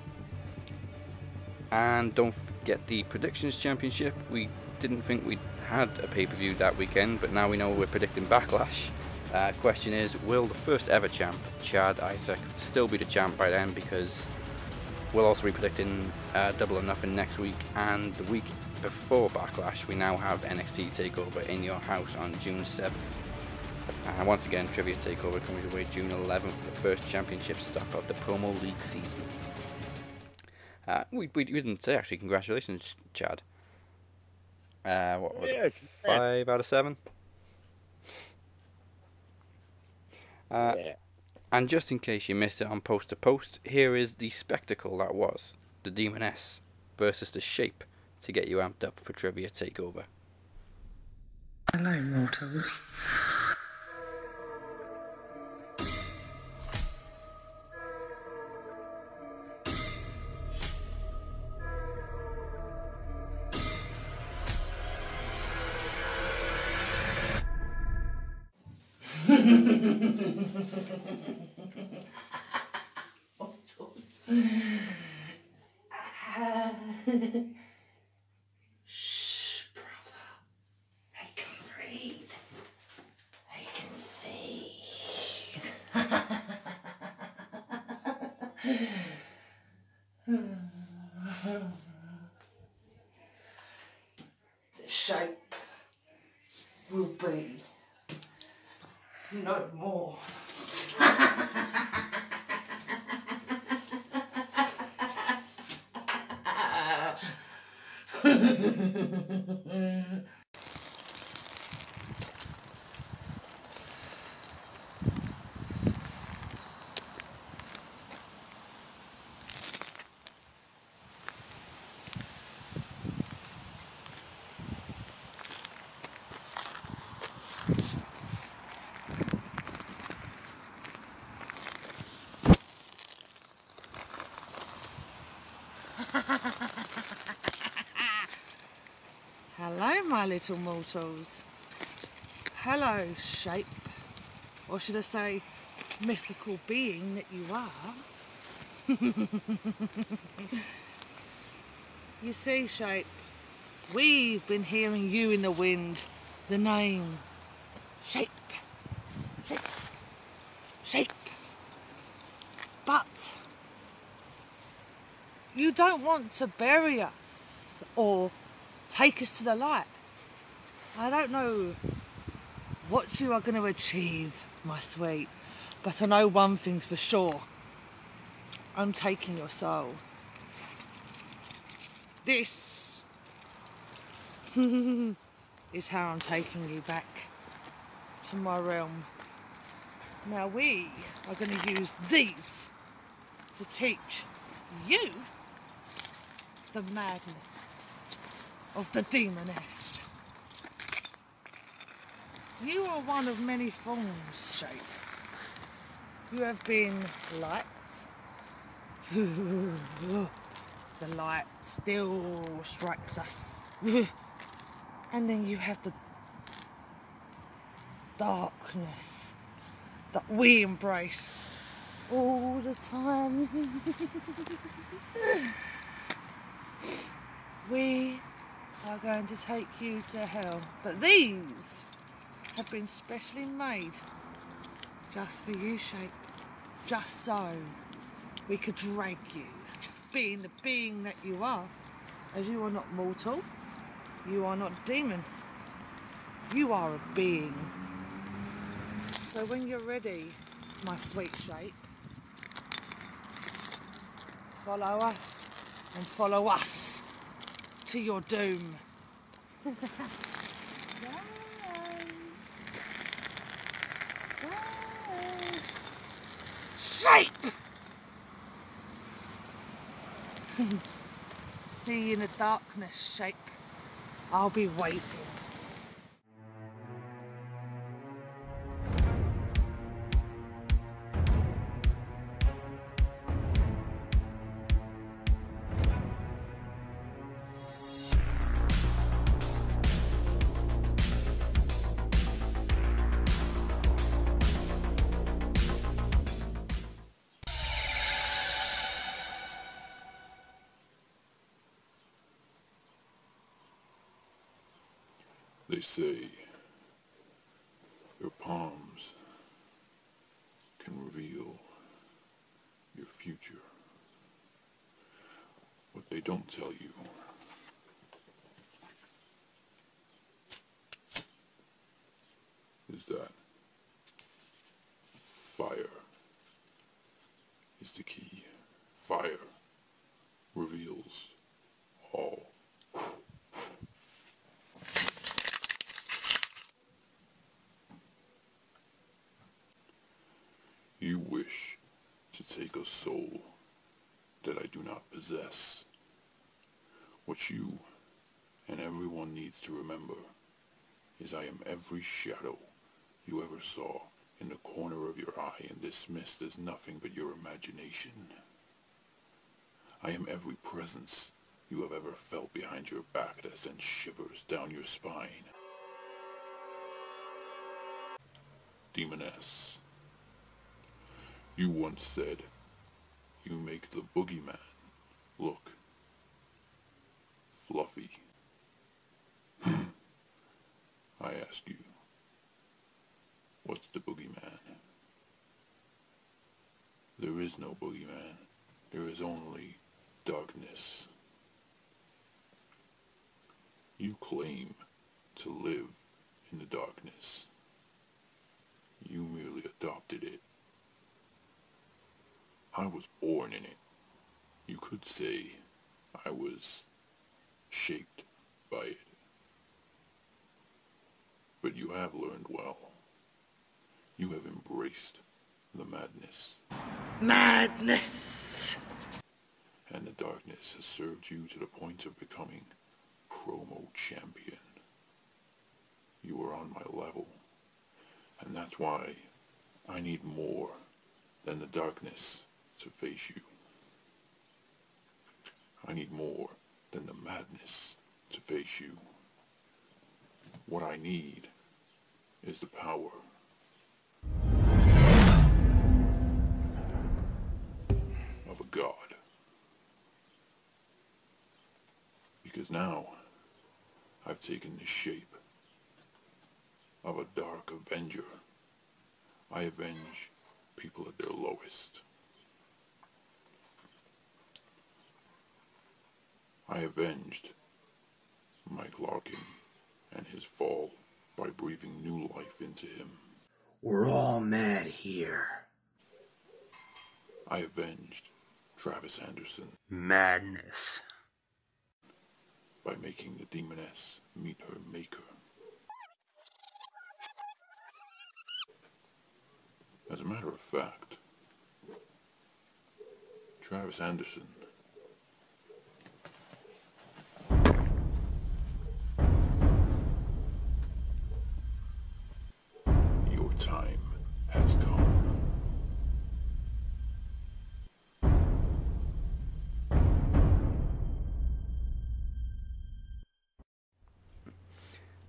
Speaker 1: And don't forget the predictions championship. We didn't think we had a pay-per-view that weekend, but now we know we're predicting Backlash. Uh, question is, will the first ever champ, Chad Isaac, still be the champ by then? Because we'll also be predicting uh, Double or Nothing next week, and the week before Backlash, we now have NXT Takeover in your house on June 7th. And once again, Trivia Takeover comes your way June 11th, the first championship stop of the promo league season. Uh, we, we, we didn't say actually, congratulations, Chad. Uh, what was
Speaker 2: Yeah,
Speaker 1: it? Five out of seven. Uh,
Speaker 2: yeah.
Speaker 1: and just in case you missed it on post to post, here is the spectacle that was the Demoness versus the Shape to get you amped up for Trivia Takeover.
Speaker 4: Hello, mortals. Hello, my little mortals. Hello, shape. Or should I say, mythical being that you are. you see, shape, we've been hearing you in the wind, the name. Shape. Shape. Shape. But you don't want to bury us or take us to the light. I don't know what you are going to achieve, my sweet, but I know one thing's for sure. I'm taking your soul. This is how I'm taking you back to my realm. Now we are going to use these to teach you the madness of the demoness. You are one of many forms, Shape. You have been light. the light still strikes us. and then you have the darkness that we embrace all the time. we are going to take you to hell. But these have been specially made just for you, Shape. Just so we could drag you, being the being that you are, as you are not mortal, you are not demon, you are a being. So when you're ready, my sweet Shape, follow us and follow us to your doom. Shape! See you in the darkness, Shape. I'll be waiting.
Speaker 5: Is the key. Fire reveals all. You wish to take a soul that I do not possess. What you and everyone needs to remember is I am every shadow you ever saw in the corner of your eye and dismissed as nothing but your imagination. I am every presence you have ever felt behind your back that sends shivers down your spine. Demoness. You once said you make the boogeyman look fluffy. I ask you, what's the boogeyman? There is no boogeyman. There is only darkness. You claim to live in the darkness. You merely adopted it. I was born in it. You could say I was shaped by it. But you have learned well. You have embraced the madness,
Speaker 4: Madness!
Speaker 5: and the darkness has served you to the point of becoming promo champion. You are on my level, and that's why I need more than the darkness to face you. I need more than the madness to face you. What I need is the power Because now I've taken the shape of a dark avenger. I avenge people at their lowest. I avenged Mike Larkin and his fall by breathing new life into him.
Speaker 6: We're all mad here.
Speaker 5: I avenged Travis Anderson
Speaker 6: Madness.
Speaker 5: By making the demoness meet her maker. As a matter of fact, Travis Anderson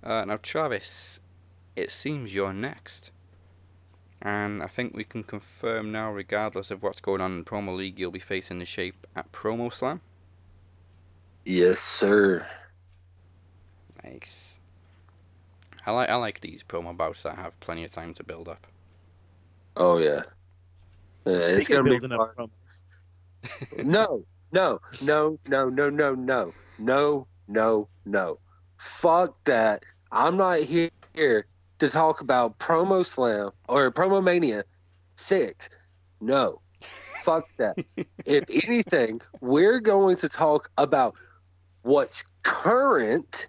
Speaker 1: Uh, now, Travis, it seems you're next. And I think we can confirm now, regardless of what's going on in Promo League, you'll be facing the shape at Promo Slam.
Speaker 3: Yes, sir.
Speaker 1: Nice. I like I like these promo bouts that have plenty of time to build up.
Speaker 3: Oh yeah. Yeah, it's gonna be
Speaker 2: building
Speaker 3: fun. no, no, no, no, no, no, no, no, no, no. Fuck that. I'm not here to talk about Promo Slam or Promo Mania 6. No. Fuck that. if anything, we're going to talk about what's current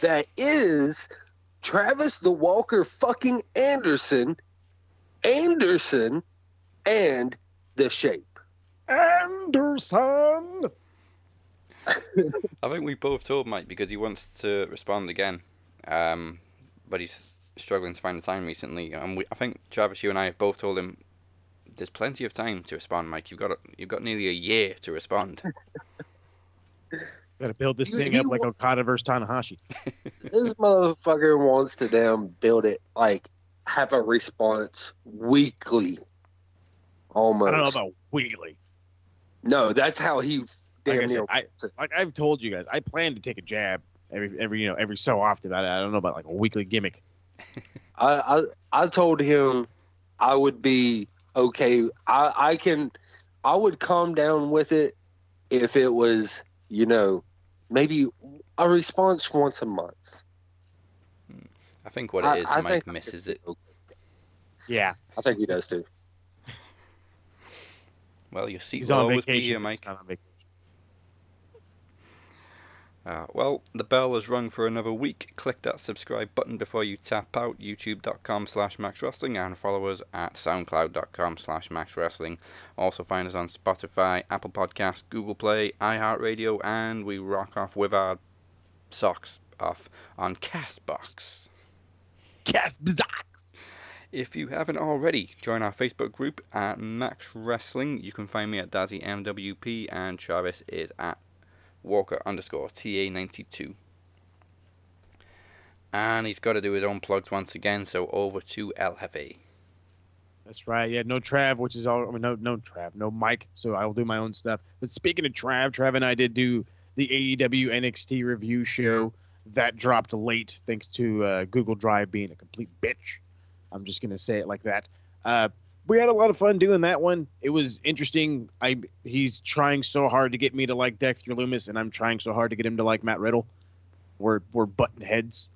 Speaker 3: that is Travis the Walker fucking Anderson, Anderson, and the shape.
Speaker 2: Anderson.
Speaker 1: I think we both told Mike because he wants to respond again, um, but he's struggling to find the time recently. And we, I think Travis, you and I have both told him there's plenty of time to respond, Mike. You've got a, you've got nearly a year to respond.
Speaker 2: Got to build this
Speaker 3: You-
Speaker 2: thing
Speaker 3: you
Speaker 2: up like Okada versus Tanahashi.
Speaker 3: this motherfucker wants to damn build it like have a response weekly. Almost.
Speaker 2: I don't know about weekly.
Speaker 3: no, that's how he
Speaker 2: Like
Speaker 3: damn
Speaker 2: I, said, I, like I've told you guys, I plan to take a jab every every you know every so often. I, I don't know about like a weekly gimmick.
Speaker 3: I, I I told him I would be okay. I I can I would calm down with it if it was you know maybe a response once a month. Hmm.
Speaker 1: I think what
Speaker 3: I-
Speaker 1: it is,
Speaker 3: I
Speaker 1: Mike misses it.
Speaker 2: Yeah,
Speaker 3: I think he does too.
Speaker 1: Well, your seat
Speaker 2: he's
Speaker 1: will
Speaker 2: on
Speaker 1: always
Speaker 2: vacation.
Speaker 1: be here, Mike.
Speaker 2: he's not on vacation.
Speaker 1: Uh, well, the bell has rung for another week. Click that subscribe button before you tap out. YouTube.com slash MaxWrestling and follow us at SoundCloud.com slash MaxWrestling. Also find us on Spotify, Apple Podcasts, Google Play, iHeartRadio, and we rock off with our socks off on Castbox.
Speaker 2: CastBox!
Speaker 1: If you haven't already, join our Facebook group at Max Wrestling. You can find me at Dazzy MWP and Travis is at Walker underscore TA92. And he's got to do his own plugs once again, so over to El Jefe.
Speaker 2: That's right. Yeah, no Trav, which is all. I mean, no, no Trav, no Mike. So I will do my own stuff. But speaking of Trav, Trav and I did do the AEW NXT review show that dropped late, thanks to uh, Google Drive being a complete bitch. I'm just gonna say it like that. Uh, we had a lot of fun doing that one. It was interesting. I he's trying so hard to get me to like Dexter Lumis, and I'm trying so hard to get him to like Matt Riddle. We're we're button heads.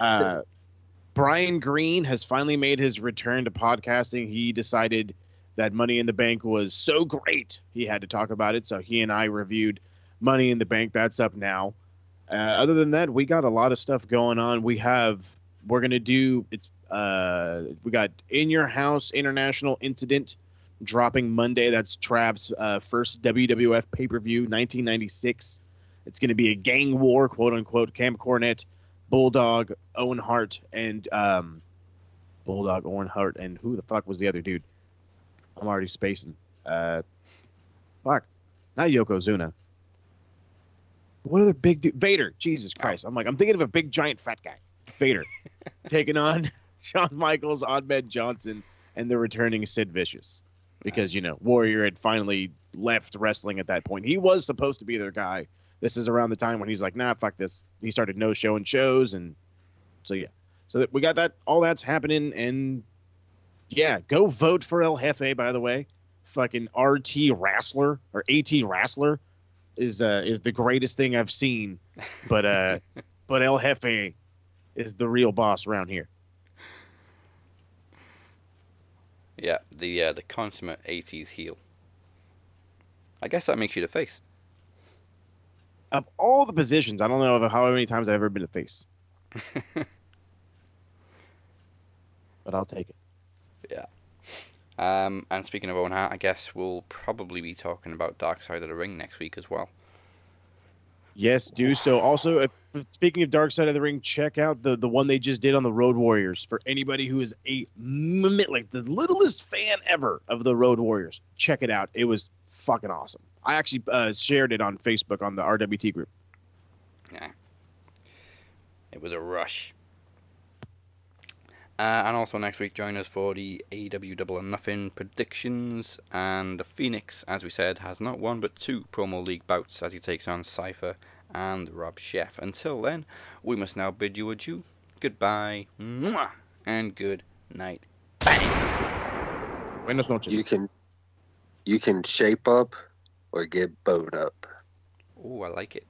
Speaker 2: Uh, Brian Green has finally made his return to podcasting. He decided that Money in the Bank was so great, he had to talk about it. So he and I reviewed Money in the Bank. That's up now. Uh, other than that, we got a lot of stuff going on. We have, we're gonna do. It's uh, we got In Your House International Incident dropping Monday. That's Trav's uh, first WWF pay per view, 1996. It's gonna be a gang war, quote unquote. Camp Cornette. Bulldog, Owen Hart, and um, Bulldog, Owen Hart, and who the fuck was the other dude? I'm already spacing. Uh, fuck, not Yokozuna. What other big dude? Vader. Jesus Christ! I'm like, I'm thinking of a big giant fat guy. Vader taking on Shawn Michaels, Ahmed Johnson, and the returning Sid Vicious, because you know Warrior had finally left wrestling at that point. He was supposed to be their guy this is around the time when he's like, nah, fuck this. He started no showing shows, and so yeah, so that we got that. All that's happening, and yeah, go vote for El Jefe. By the way, fucking RT Wrestler or AT Wrestler is uh is the greatest thing I've seen, but uh, but El Jefe is the real boss around here.
Speaker 1: Yeah, the uh, the consummate 80s heel. I guess that makes you the face.
Speaker 2: Of all the positions, I don't know how many times I've ever been a face, but I'll take it. Yeah.
Speaker 1: Um, and speaking of Owen Hart, I guess we'll probably be talking about Dark Side of the Ring next week as well.
Speaker 2: Yes, do so. Also, if, speaking of Dark Side of the Ring, check out the the one they just did on the Road Warriors for anybody who is a like the littlest fan ever of the Road Warriors. Check it out. It was fucking awesome. I actually uh, shared it on Facebook on the RWT group.
Speaker 1: Yeah, It was a rush. Uh, and also next week, join us for the AW Double or Nothing predictions. And the Phoenix, as we said, has not one but two promo league bouts as he takes on Cypher and Rob Chef. Until then, we must now bid you adieu. Goodbye, mwah, and good night.
Speaker 2: Buenos noches.
Speaker 3: You can you can shape up or get bowed up.
Speaker 1: Oh, I like it.